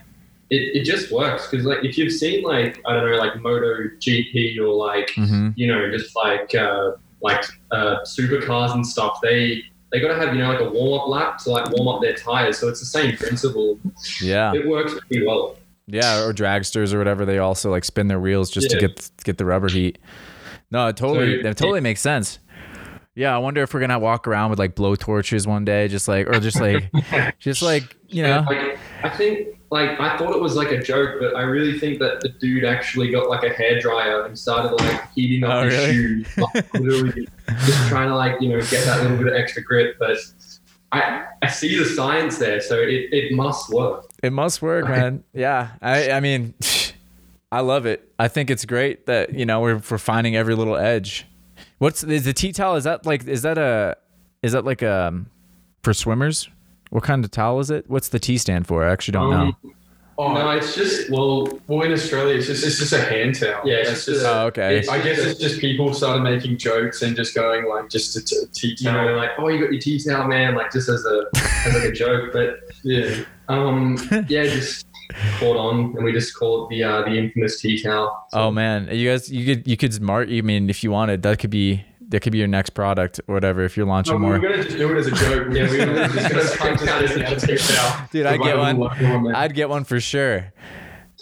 it, it just works because like if you've seen like I don't know like Moto GP or like hmm you know, just like uh, like uh, supercars and stuff, they they got to have you know like a warm up lap to like warm up their tires. So it's the same principle. Yeah. It works pretty well. Yeah, or dragsters or whatever. They also like spin their wheels just to get get the rubber heat. No, it totally So- that totally makes sense. Yeah, I wonder if we're gonna walk around with like blow torches one day, just like or just like just like you know. Like I think like I thought it was like a joke, but I really think that the dude actually got like a hairdryer and started like heating up Oh, his really? shoes, like, literally just trying to like you know get that little bit of extra grip. But I I see the science there, so it, it must work. It must work, man. Yeah, I I mean, I love it. I think it's great that you know we're we're finding every little edge. What's is the tea towel? Is that like is that a is that like um for swimmers? What kind of towel is it? What's the T stand for? I actually don't know. Um, Oh No, it's just well, well in Australia it's just it's just a hand towel. Yeah, it's It's just just Oh, okay. it's- I guess it's just people started making jokes and just going like just a t- tea you know, like, oh, you got your tea towel, man, like just as a as like a joke. But Yeah. um, yeah, just caught on, and we just call it the uh, the infamous tea towel. So, Oh man, you guys, you could you could smart. I mean, if you wanted, that could be that could be your next product or whatever. If you're launching No, we more, were gonna just do it as a joke. Yeah, we were just gonna print print out this this out tea towel. dude, I'd get a one. logo on there. I'd get one for sure,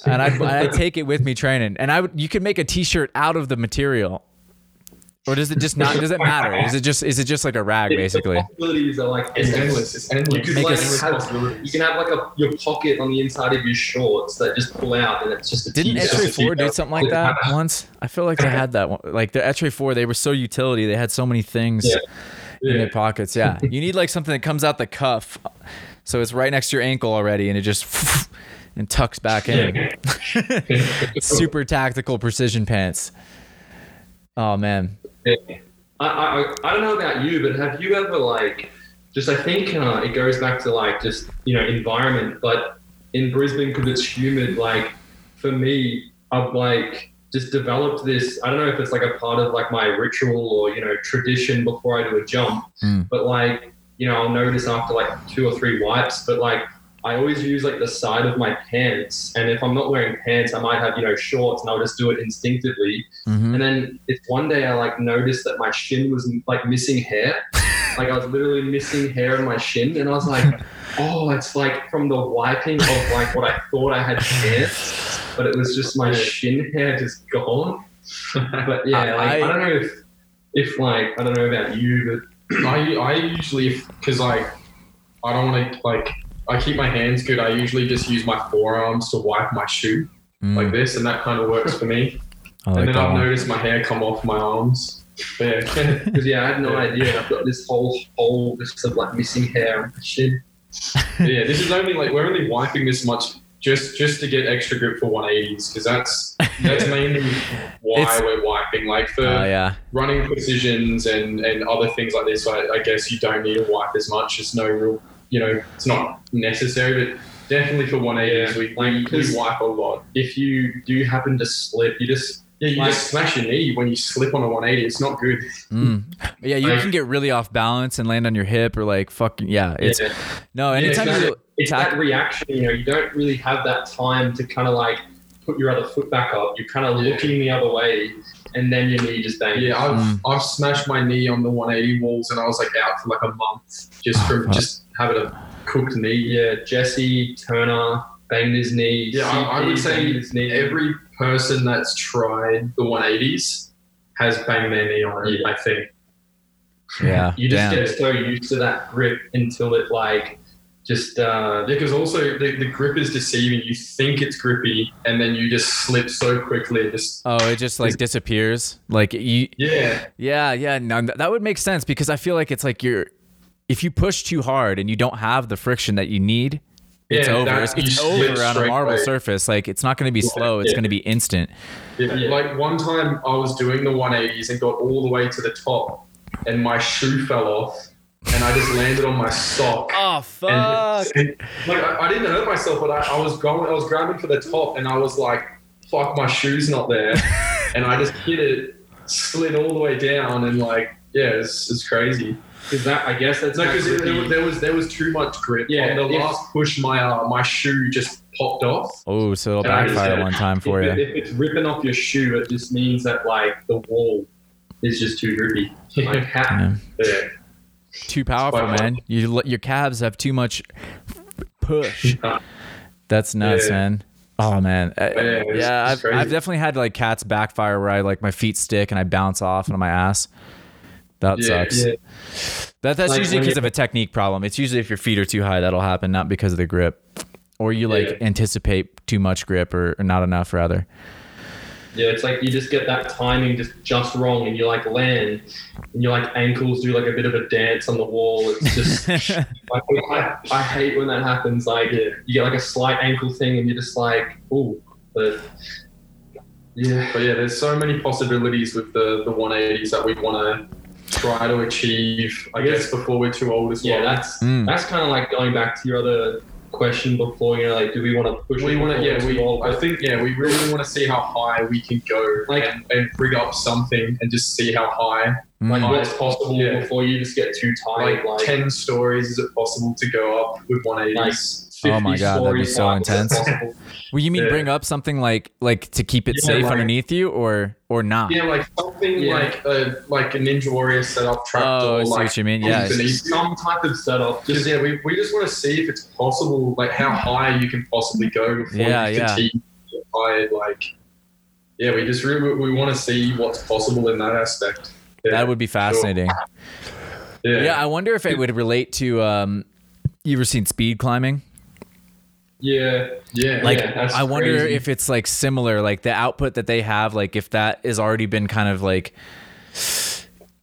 and I'd, I'd take it with me training. And I would, you could make a T-shirt out of the material, or does it just not? Does it matter? Is it just is it just like a rag the basically? possibilities are like It's endless. endless. It's endless. You could Make like a- have, you can have like a your pocket on the inside of your shorts that just pull out, and it's just a Didn't tea towel. Etre Four do something like that once? I feel like they had that one. Like the Etre Four, they were so utility. They had so many things. Yeah. in Yeah. the pockets. Yeah, you need like something that comes out the cuff, so it's right next to your ankle already, and it just and tucks back in. Super tactical precision pants. Oh man, I, I I don't know about you, but have you ever like just I think uh, it goes back to like just you know environment, but in Brisbane because it's humid. Like for me, I've like just developed this. I don't know if it's like a part of like my ritual or you know tradition before I do a jump, Mm. but like you know I'll notice after like two or three wipes, but like. I always use like the side of my pants, and if I'm not wearing pants, I might have you know shorts, and I'll just do it instinctively. Mhm. And then it's one day I like noticed that my shin was like missing hair. like I was literally missing hair in my shin, and I was like, oh, it's like from the wiping of like what I thought I had pants, but it was just my shin hair just gone. But yeah, like, I, I- don't know if if like I don't know about you, but I, I usually because like I don't want to like I keep my hands good. I usually just use my forearms to wipe my shoe Mm, like this, and that kind of works for me. Like and then I've one. noticed my hair come off my arms. But yeah, because yeah, I had no idea. I've got this whole hole just of like missing hair and shit. Yeah. This is only like we're only wiping this much just just to get extra grip for 180s because that's that's mainly why It's- we're wiping. Like for Oh yeah, running precisions and and other things like this, I, I guess you don't need to wipe as much. It's no real, you know, it's not necessary, but definitely for 180s, Yeah, we, like, we, because- wipe a lot. If you do happen to slip, you just Yeah, you Like- just smash your knee when you slip on a 180. It's not good. mm. yeah. You Like- can get really off balance and land on your hip or like fucking yeah. It's yeah. no. Anytime exactly. you it's tack- that reaction, you know, you don't really have that time to kind of like put your other foot back up. You're kind of Yeah. looking the other way, and then your knee just bangs. Yeah, I've Mm. I've smashed my knee on the 180 walls, and I was like out for like a month just from fuck. just having a cooked knee. Yeah, Jesse Turner banged his knee. Yeah, I, I would say his knee. every person that's tried the 180s has banged their knee on it. Yeah. I think. yeah. you just damn. get so used to that grip until it like just uh, because also the, the grip is deceiving. You think it's grippy, and then you just slip so quickly. Just Oh, it just like disappears. Like you, yeah, yeah, yeah. No, that would make sense because I feel like it's like you're, if you push too hard and you don't have the friction that you need, it's Yeah, over. that- It's, it's over on a marble away. surface. Like it's not going to be slow. It's yeah. going to be instant. Like one time, I was doing the 180s and got all the way to the top, and my shoe fell off, and I just landed on my sock. Oh fuck! and, like I, I didn't hurt myself, but I, I was going, I was grabbing for the top, and I was like, "Fuck, my shoe's not there," and I just hit it, slid all the way down, and like, yeah, it's, it's crazy. because that I guess that's No, because that there, there was there was too much grip. Yeah, on the if- last push, my uh, my shoe just popped off. Oh, so it'll And I just backfire one time for if, you. if it's ripping off your shoe, it just means that like the wall is just too grippy. Like, ha- Yeah. Yeah. Too powerful, man. You your calves have too much push. That's nuts, Yeah. man. Oh man, Uh, Yeah, it's- yeah. it's I've, I've definitely had like cats backfire where I like my feet stick and I bounce off on my ass. That Yeah, sucks. yeah. That that's Like, usually because of a technique problem. It's usually if your feet are too high that'll happen, not because of the grip, or you like anticipate too much grip or, or not enough rather. Yeah, it's like you just get that timing just just wrong, and you like land, and your like ankles do like a bit of a dance on the wall. It's just like, I, I hate when that happens. Like you get like a slight ankle thing, and you're just like, ooh, but yeah, But yeah, there's so many possibilities with the the 180s that we want to try to achieve. I guess before we're too old as yeah, well. that's Mm. that's kind of like going back to your other question before. You know, like, do we want to push? we want to, yeah. we're We, too old? I think, yeah, we really want to see how high we can go, Like- and, and rig up something, and just see how high. like Mm. what's possible Yeah. before you just get too tired. Like, Like, ten stories, is it possible to go up with 180s? like Oh my God, that'd be so high, is it intense. Well, you mean Yeah. bring up something like like to keep it Yeah, safe like- underneath you, or or not? yeah, like something Yeah. like a like a Ninja Warrior setup trap Oh, I see like what you mean. Yeah. Some type of setup. Just yeah, we, we just want to see if it's possible, like how high you can possibly go before Yeah, you yeah. fatigue, tired. Like, yeah, we just really we want to see what's possible in that aspect. Yeah, that would be fascinating. yeah. Yeah, I wonder if it would relate to. Um, you ever seen speed climbing? Yeah, yeah, Like, Yeah, I wonder crazy. if it's like similar, like the output that they have, like if that has already been kind of like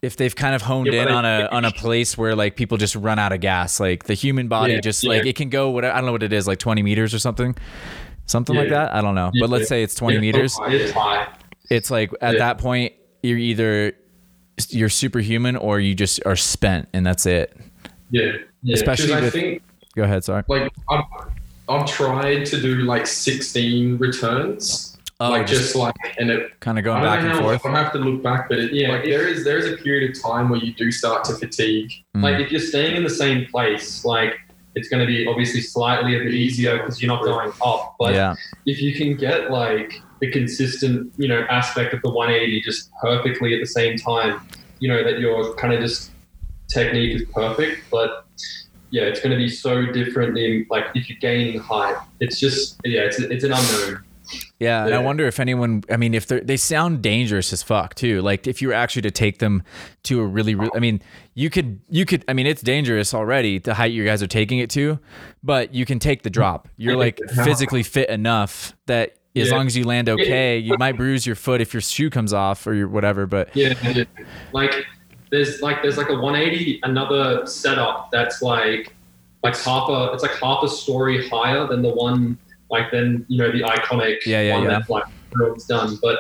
if they've kind of honed Yeah, in on a on a place where like people just run out of gas. Like the human body Yeah, just like it can go what I don't know what it is, like 20 meters or something. Something like that. I don't know. But let's say it's 20 Yeah, meters. It's. It's like at that point you're either you're superhuman or you just are spent and that's it. Yeah, yeah. Especially with- think Go ahead, sorry. like I've, I've tried to do like 16 returns, Oh, like just, just, like and it. kind of going back know and forth. I'll have to look back, but it, Yeah, like there is there is a period of time where you do start to fatigue. Mm. Like if you're staying in the same place, like it's going to be obviously slightly a bit easier because you're not going up. But yeah. if you can get like the consistent, you know, aspect of the 180 just perfectly at the same time, you know, that your kind of just technique is perfect. But yeah, it's going to be so different in like if you're gaining height. It's just yeah, it's it's an unknown. Yeah, and I wonder if anyone. I mean, if they they sound dangerous as fuck too. Like if you were actually to take them to a really, really I mean, you could you could. I mean, it's dangerous already the height you guys are taking it to, but you can take the drop. You're like physically fit enough that as Yeah. long as you land okay, you might bruise your foot if your shoe comes off or your whatever. But Yeah, like there's like there's like a 180 another setup that's like like half a it's like half a story higher than the one like then you know the iconic Yeah, yeah, one yeah. that like everyone's done. But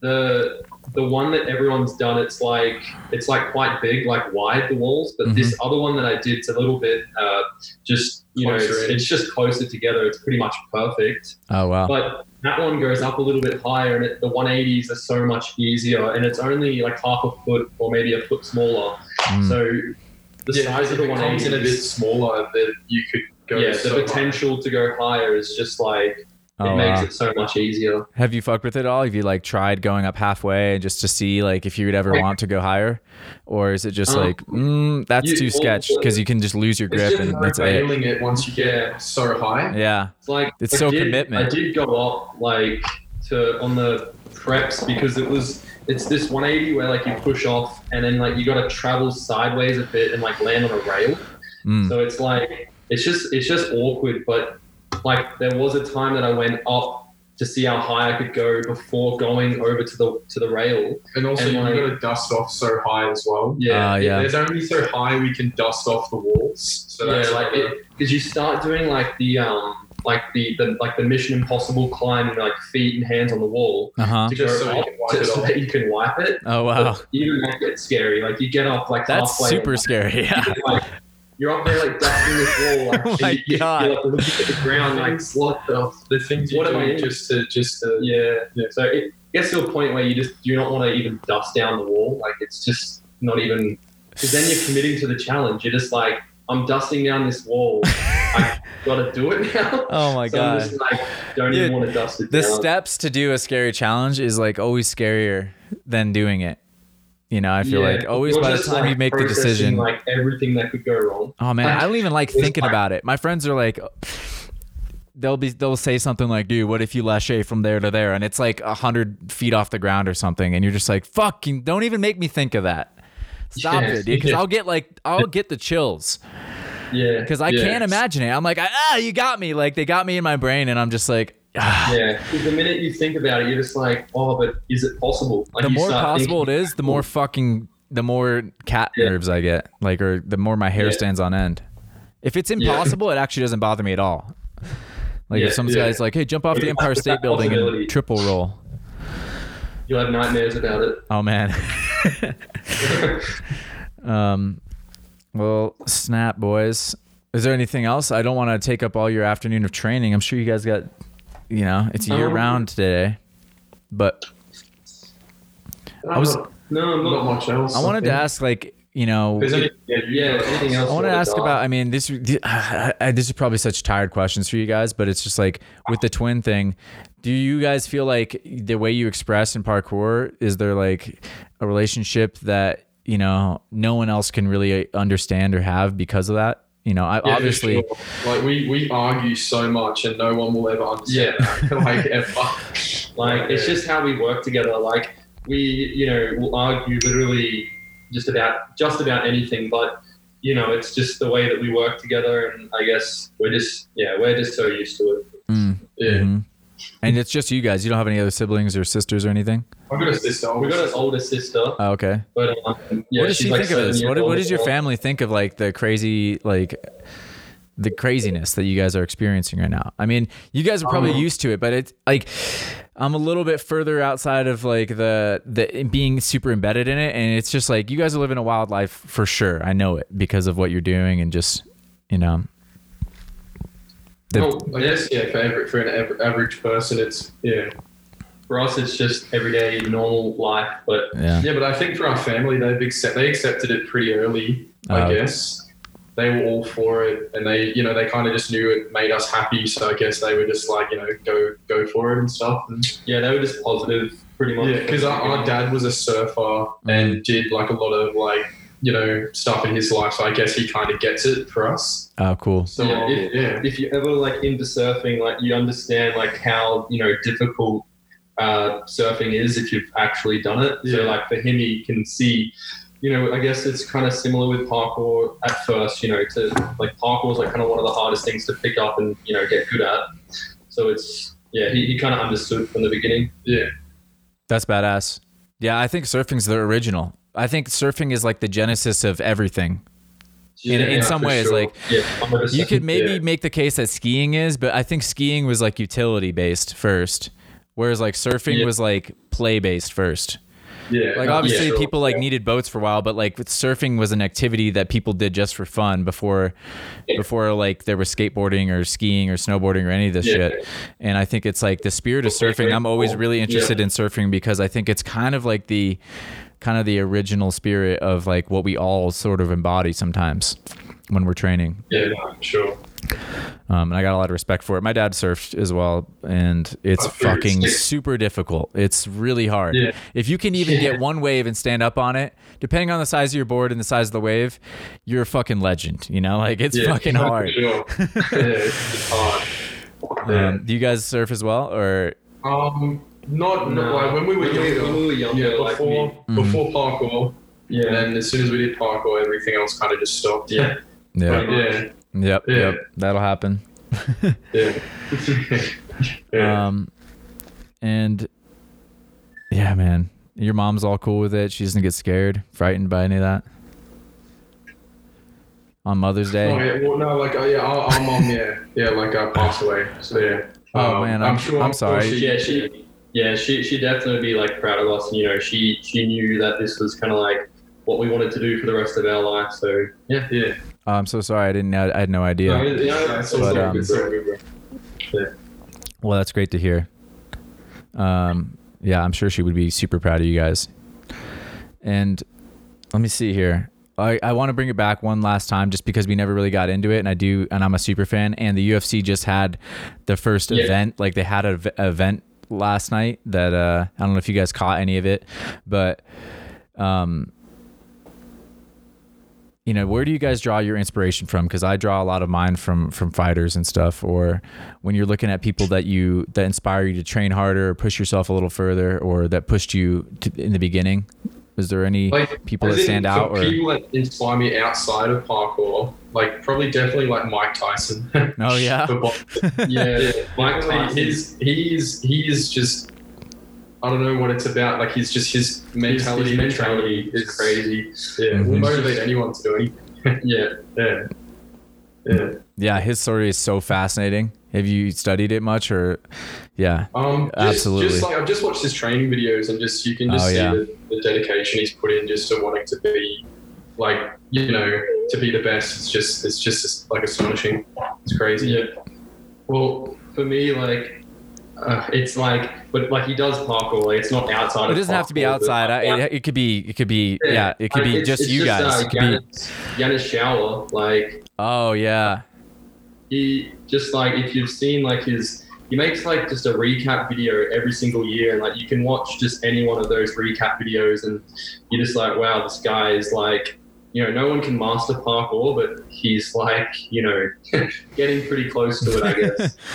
the the one that everyone's done it's like it's like quite big like wide the walls. But this Mm-hmm. other one that i did it's a little bit uh just you know it's, it's just closer together. It's pretty much perfect. Oh wow, but that one goes up a little bit higher, and it, the 180s are so much easier, and it's only like half a foot or maybe a foot smaller. Mm. So the Yeah, size of the if it comes in a bit smaller, that you could go. yeah, the so high. potential to go higher is just like oh, it makes wow. it so much easier. Have you fucked with it all? Have you like tried going up halfway just to see like if you would ever want to go higher, or is it just Um, like mm, that's you- too sketch because you can just lose your grip and that's it. it once you get so high. Yeah, It's like It's I so did, commitment. I did go up like to on the preps because it was it's this 180 where like you push off and then like you got to travel sideways a bit and like land on a rail. Mm. So it's like it's just it's just awkward. But like there was a time that I went up to see how high I could go before going over to the to the rail. And also, And you've like- got to dust off so high as well. Ah, yeah. There's only so high we can dust off the walls. So yeah, like because you start doing like the um like the, the like the Mission Impossible climb and like feet and hands on the wall Uh huh. to Just go so you up can wipe to, it so that you can wipe it. Oh wow, But even that gets scary. Like you get up like that's super and, scary. Yeah. like, you're up there like dusting this wall. Like, Oh my you, you- God. You're like looking at the ground like what the the things you What am do I just to just to Yeah. So it gets to a point where you just do not want to even dust down the wall. Like it's just not even because then you're committing to the challenge. You're just like, I'm dusting down this wall. I gotta do it now. Oh my so god. I'm just like, don't Dude, even want to dust it the down. steps to do a scary challenge is like always scarier than doing it. You know, I feel Yeah. like always You're by the time like, you make the decision. like everything that could go wrong. Oh man, I don't even like thinking like- about it. My friends are like, they'll be they'll say something like, "Dude, what if you lache from there to there?" And it's like a hundred feet off the ground or something, and you're just like, "Fucking, don't even make me think of that." Stop Yeah. it, dude. Because Yeah. I'll get like I'll get the chills Yeah. because I yeah. can't imagine it. I'm like, ah, you got me. Like they got me in my brain, and I'm just like. Yeah. 'Cause the minute you think about it, you're just like, oh, but is it possible? Like, the more possible thinking, it is, the more fucking the more cat Yeah. nerves I get. Like, or the more my hair Yeah. stands on end. If it's Yeah. impossible, it actually doesn't bother me at all. Like Yeah, if some yeah. guy's like, "Hey, jump off the Empire State Building and triple roll," You'll have nightmares about it. oh man. um, well, snap, boys. Is there anything else? I don't want to take up all your afternoon of training. I'm sure you guys got, you know, it's year Um, round today, but I was No, I'm not much else. I wanted to ask, like, you know, Yeah, anything else? I want to ask wanna about. I mean, this I, I, this is probably such tired questions for you guys, but it's just like with the twin thing. Do you guys feel like the way you express in parkour is there like a relationship that you know no one else can really understand or have because of that? You know, I Yeah, obviously. sure. like we we argue so much and no one will ever understand that. like ever Like it's just how we work together. Like we, you know, will argue literally just about just about anything, but you know, it's just the way that we work together, and I guess we're just yeah, we're just so used to it. Mm, yeah mhm. And it's just you guys. You don't have any other siblings or sisters or anything. I've got a sister. We got an older sister, Oh, okay. but um, yeah, what does she like think of this? What, what does your family think of like the crazy like the craziness that you guys are experiencing right now? I mean, you guys are probably Um, used to it, but it's like I'm a little bit further outside of like the the being super embedded in it, and it's just like you guys are living a wild life for sure. I know it because of what you're doing and just you know. The, Well, I guess yeah. For every, for an average person, it's yeah. For us, it's just everyday normal life, but yeah. Yeah, but I think for our family, they've accept they accepted it pretty early. I Oh. guess they were all for it, and they you know they kind of just knew it made us happy. So I guess they were just like you know go go for it and stuff. And, yeah, they were just positive, pretty much. yeah, because our, our dad was a surfer and mm. did like a lot of like you know stuff in his life. So I guess he kind of gets it for us. Oh, cool. So Yeah, yeah, if- yeah. if you're ever like into surfing, like you understand like how you know difficult uh, surfing is if you've actually done it. So like for him, he can see. You know, I guess it's kind of similar with parkour at first. You know, to like parkour is like kind of one of the hardest things to pick up and you know get good at. So it's yeah, he, he kind of understood from the beginning. yeah. That's badass. Yeah, I think surfing's the original. I think surfing is like the genesis of everything. In, in Yeah, some ways, sure. like Yeah, you could maybe Yeah. make the case that skiing is, but I think skiing was like utility based first, whereas like surfing Yeah. was like play based first. Yeah, Like obviously yeah, sure. people like Yeah. needed boats for a while, but like surfing was an activity that people did just for fun before before like there was skateboarding or skiing or snowboarding or any of this Yeah. shit. And I think it's like the spirit of surfing. I'm always really interested Yeah. in surfing because I think it's kind of like the kind of the original spirit of like what we all sort of embody sometimes when we're training. Yeah, sure. Um, and I got a lot of respect for it. My dad surfed as well, and it's Oh, fucking super difficult. It's really hard. Yeah. If you can even Yeah. get one wave and stand up on it, depending on the size of your board and the size of the wave, you're a fucking legend. You know, like it's Yeah, fucking hard. Sure. yeah, it's, hard. Um, do you guys surf as well, or Um, not, No. not like when we were When younger. when we were younger, yeah, like before Mhm. before parkour, yeah, and then as soon as we did parkour, everything else kind of just stopped. yeah. yeah, yeah, yep, Yeah. yep, that'll happen. yeah, yeah. Um, and yeah, man, your mom's all cool with it. She doesn't get scared, frightened by any of that. On Mother's Day. Oh yeah, well, no, like uh, yeah, our, our mom, yeah, yeah, like uh, passed away. So yeah. Oh, Um, man, I'm- I'm sorry. she- yeah, she, yeah, she, she definitely be like proud of us. And, you know, she, she knew that this was kind of like what we wanted to do for the rest of our life. So yeah, yeah. I'm so sorry. I didn't. know I had no idea. No, yeah, it's But, um, good, bro. Well, that's great to hear. Um, yeah, I'm sure she would be super proud of you guys. And let me see here. I, I want to bring it back one last time just because we never really got into it. And I do, and I'm a super fan. And the UFC just had the first Yeah. event. Like they had an event last night that uh, I don't know if you guys caught any of it, but um, you know where do you guys draw your inspiration from? Because i draw a lot of mine from from fighters and stuff or when you're looking at people that you that inspire you to train harder or push yourself a little further or that pushed you to, in the beginning is there any Like, people that stand out or people that inspire me outside of parkour, like probably definitely like Mike Tyson. oh yeah yeah, yeah, Mike Tyson. he's he's he is just I don't know what it's about. Like he's just his mentality, his and mentality is is crazy. Yeah, Mhm. will motivate anyone to do anything. Yeah, Yeah, yeah. yeah his story is so fascinating have you studied it much or yeah Um, just, Absolutely. Just like I've just watched his training videos, and just you can just Oh, see yeah. the, the dedication he's put in just to wanting to be like you know to be the best. It's just it's just like astonishing. It's crazy. yeah. Well, for me, like, uh, it's like, but like he does parkour. Like, it's not outside. it of doesn't have to be outside I, like, it, it could be it could be yeah, it could Like, be it's- just it's you guys Uh, it could be Yanis, Yanis Shower, like oh yeah he just like if you've seen like his he makes like just a recap video every single year and like you can watch just any one of those recap videos and you're just like wow this guy is like you know no one can master parkour but he's like you know getting pretty close to it i guess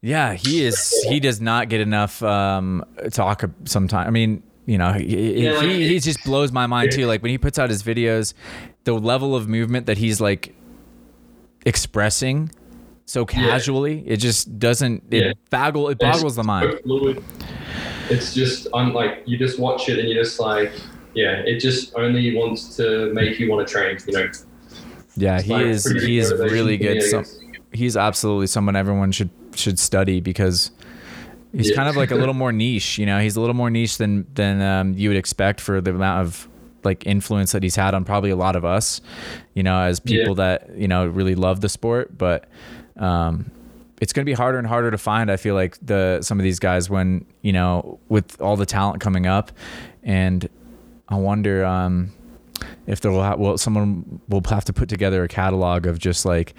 Yeah, he is. He does not get enough um, talk sometimes. I mean, you know, he, Yeah, like- he, he just blows my mind too. Like when he puts out his videos, the level of movement that he's like expressing so casually. It just doesn't. It Yeah. baggle. It boggles the so mind. fluid. It's just I'm like you just watch it and you're just like yeah, it just only wants to make you want to train. You know, Yeah, It's he like is. He is really good. Some, he's absolutely someone everyone should should study because he's Yeah. kind of like a little more niche. You know, he's a little more niche than than um, you would expect for the amount of like influence that he's had on probably a lot of us. You know, as people that you know really love the sport, but. Um, it's going to be harder and harder to find. I feel like the some of these guys when you know with all the talent coming up, and I wonder um, if there will ha- well someone will have to put together a catalog of just like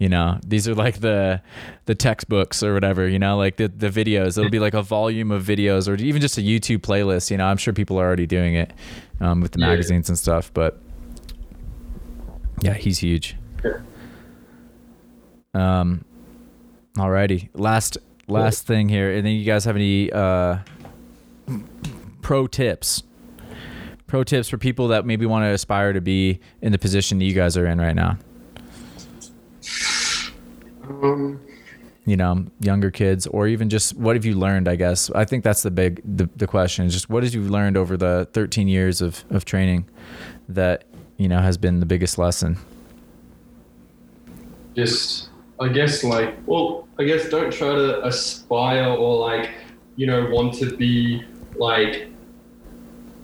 you know these are like the the textbooks or whatever you know like the the videos. It'll be like a volume of videos or even just a YouTube playlist you know I'm sure people are already doing it um, with the Yeah. magazines and stuff but yeah he's huge. Um alrighty. Last last thing here. And then you guys have any uh pro tips? Pro tips for people that maybe want to aspire to be in the position that you guys are in right now Um, you know younger kids or even just what have you learned i guess? I think that's the big the, the question is just what have you learned over the 13 years of, of training that you know has been the biggest lesson? Just I guess like well I guess don't try to aspire or like you know want to be like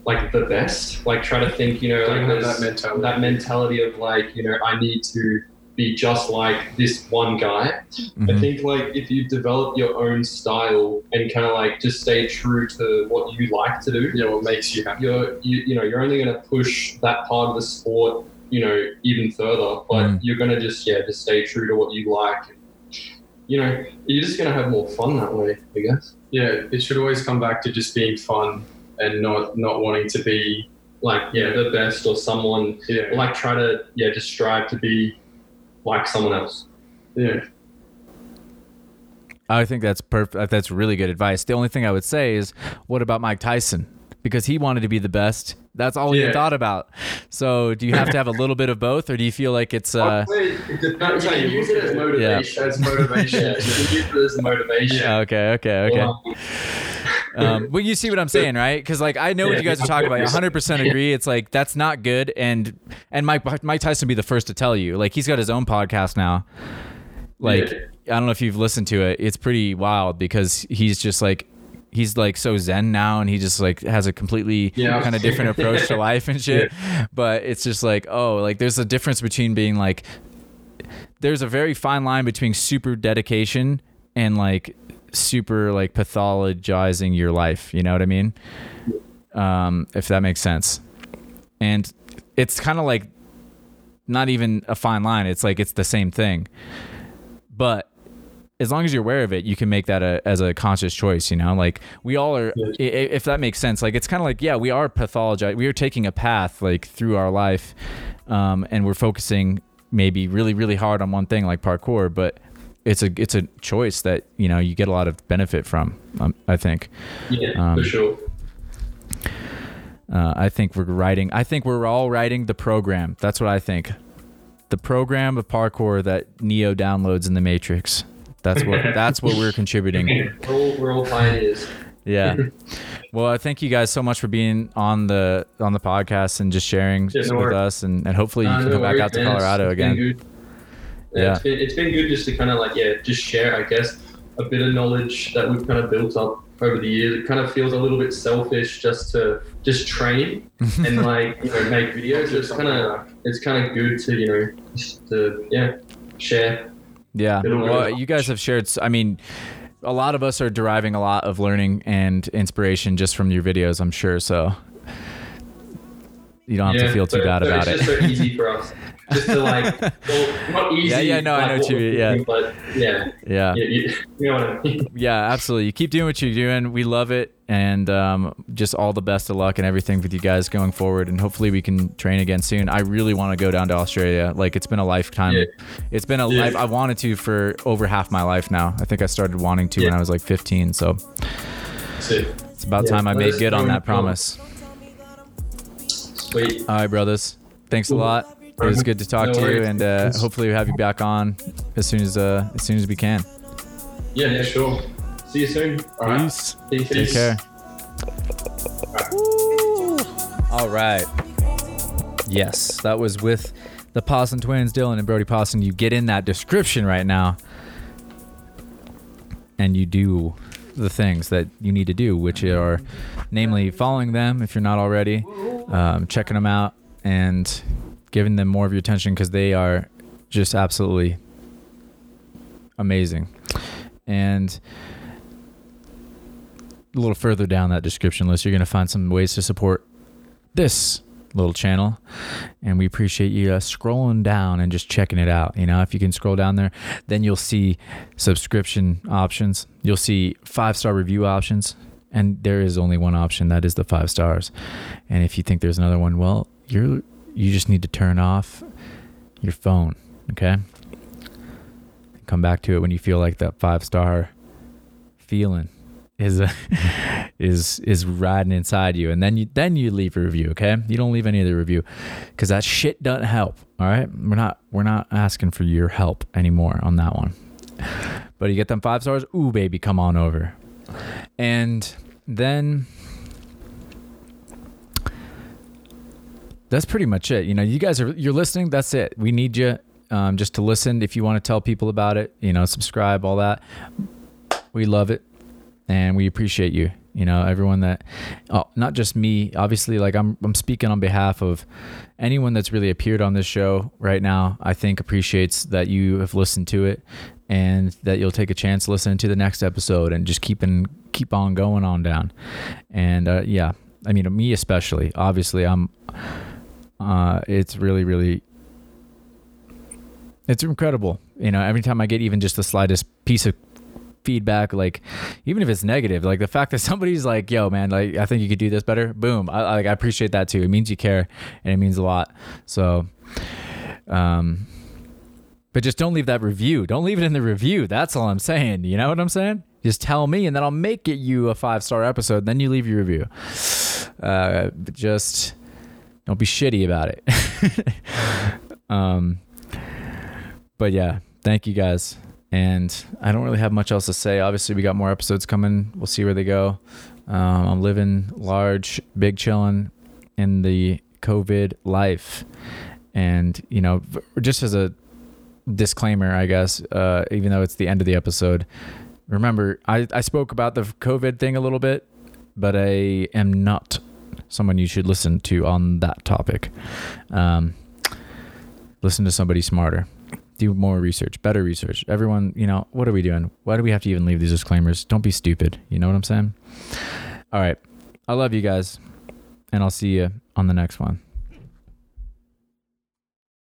like the best. Like try to think you know Don't like have that mentality. that mentality of like you know I need to be just like this one guy I Mhm. think like if you develop your own style and kind of like just stay true to what you like to do you know, what makes you happy? you're you, you know you're only going to push that part of the sport you know even further but Mm. you're going to just yeah just stay true to what you like you know you're just going to have more fun that way i guess Yeah, it should always come back to just being fun and not not wanting to be like yeah the best or someone yeah like try to yeah just strive to be like someone else. Yeah. I think that's perfect that's really good advice. The only thing i would say is what about mike tyson? Because he wanted to be the best. That's all he thought about. So do you have to have a little bit of both or do you feel like it's uh it depends how you use it as at motivation. As motivation. yeah, you can use it as motivation. Okay okay okay. Or, um, well, you see what I'm saying, right? Because like I know what you guys are talking about. 100 percent agree. It's like that's not good, and and Mike Mike Tyson would be the first to tell you. Like he's got his own podcast now. Like I don't know if you've listened to it. It's pretty wild because he's just like he's like so zen now, and he just like has a completely Yeah. kind of different approach to life and shit. But it's just like oh, like there's a difference between being like there's a very fine line between super dedication and like super like pathologizing your life you know what i mean? Um if that makes sense. And it's kind of like not even a fine line it's like it's the same thing. But as long as you're aware of it you can make that a, as a conscious choice you know? Like we all are if that makes sense like it's kind of like yeah we are pathologized. we are taking a path like through our life um, and we're focusing maybe really really hard on one thing like parkour but it's a it's a choice that you know you get a lot of benefit from um, i think. Yeah Um, for sure. uh, i think we're writing i think we're all writing the program. That's what i think. The program of parkour that neo downloads in the matrix. That's what that's what we're contributing. We're all, we're all pioneers. Yeah. Well i thank you guys so much for being on the on the podcast and just sharing with worries. us and, and hopefully you Uh, can no come back out to man. Colorado again. Yeah. It's, been, it's been good just to kind of like yeah, just share. I guess a bit of knowledge that we've kind of built up over the years. It kind of feels a little bit selfish just to just train and like you know make videos. It's kind of it's kind of good to you know just to yeah share. Yeah. Well, you guys have shared. I mean, a lot of us are deriving a lot of learning and inspiration just from your videos. I'm sure. So you don't have to feel too so- bad so about it's it. just so easy for us. Just to like, well, not easy. Yeah, yeah, no, I know what you mean, yeah. But yeah, yeah. yeah, you, you know what I mean. Yeah, absolutely. You keep doing what you're doing. We love it, and um, just all the best of luck and everything with you guys going forward. And hopefully, we can train again soon. I really want to go down to Australia. Like it's been a lifetime. Yeah. It's been a Yeah. life. I wanted to for over half my life now. I think I started wanting to when I was like 15. So it's about Yeah, time I made good on that promise. sweet. All right, brothers. Thanks a lot. It was good to talk No to you, and uh, hopefully we have you back on as soon as uh, as soon as we can. Yeah, yeah, sure. See you soon. All right. Peace. Peace. Take care. All right. Yes, that was with the Pawson twins, Dylan and Brodie Pawson. You get in that description right now, and you do the things that you need to do, which are, namely, following them if you're not already, um, checking them out, and giving them more of your attention because they are just absolutely amazing. And a little further down that description list, you're going to find some ways to support this little channel. And we appreciate you uh, scrolling down and just checking it out. You know, if you can scroll down there, then you'll see subscription options, you'll see five star review options. And there is only one option that is the five stars. And if you think there's another one, well, you're you just need to turn off your phone, okay? Come back to it when you feel like that five star feeling is is is riding inside you. And then you then you leave a review okay? You don't leave any of the review because that shit doesn't help all right? We're not we're not asking for your help anymore on that one. But you get them five stars? Ooh baby come on over. And then that's pretty much it. You know you guys are you're listening that's it. We need you um, just to listen. If you want to tell people about it you know subscribe all that. We love it and we appreciate you. You know everyone that oh, not just me obviously like I'm I'm speaking on behalf of anyone that's really appeared on this show right now. I think appreciates that you have listened to it and that you'll take a chance listening to the next episode and just keeping keep on going on down. And uh, yeah I mean me especially obviously I'm uh, it's really really it's incredible. You know every time I get even just the slightest piece of feedback like even if it's negative like the fact that somebody's like yo man like i think you could do this better boom i like i appreciate that too. It means you care and it means a lot. So um but just don't leave that review. Don't leave it in the review. That's all i'm saying. You know what i'm saying? Just tell me and then i'll make it you a five star episode. Then you leave your review. Uh just don't be shitty about it um but yeah thank you guys and I don't really have much else to say. Obviously, we got more episodes coming. We'll see where they go. Um, I'm living large, big chilling in the COVID life. And, you know, just as a disclaimer, I guess, uh, even though it's the end of the episode, remember, I, I spoke about the COVID thing a little bit, but I am not someone you should listen to on that topic. Um, listen to somebody smarter do more research, better research. Everyone, you know, what are we doing? Why do we have to even leave these disclaimers? Don't be stupid. You know what I'm saying? All right. I love you guys, and I'll see you on the next one.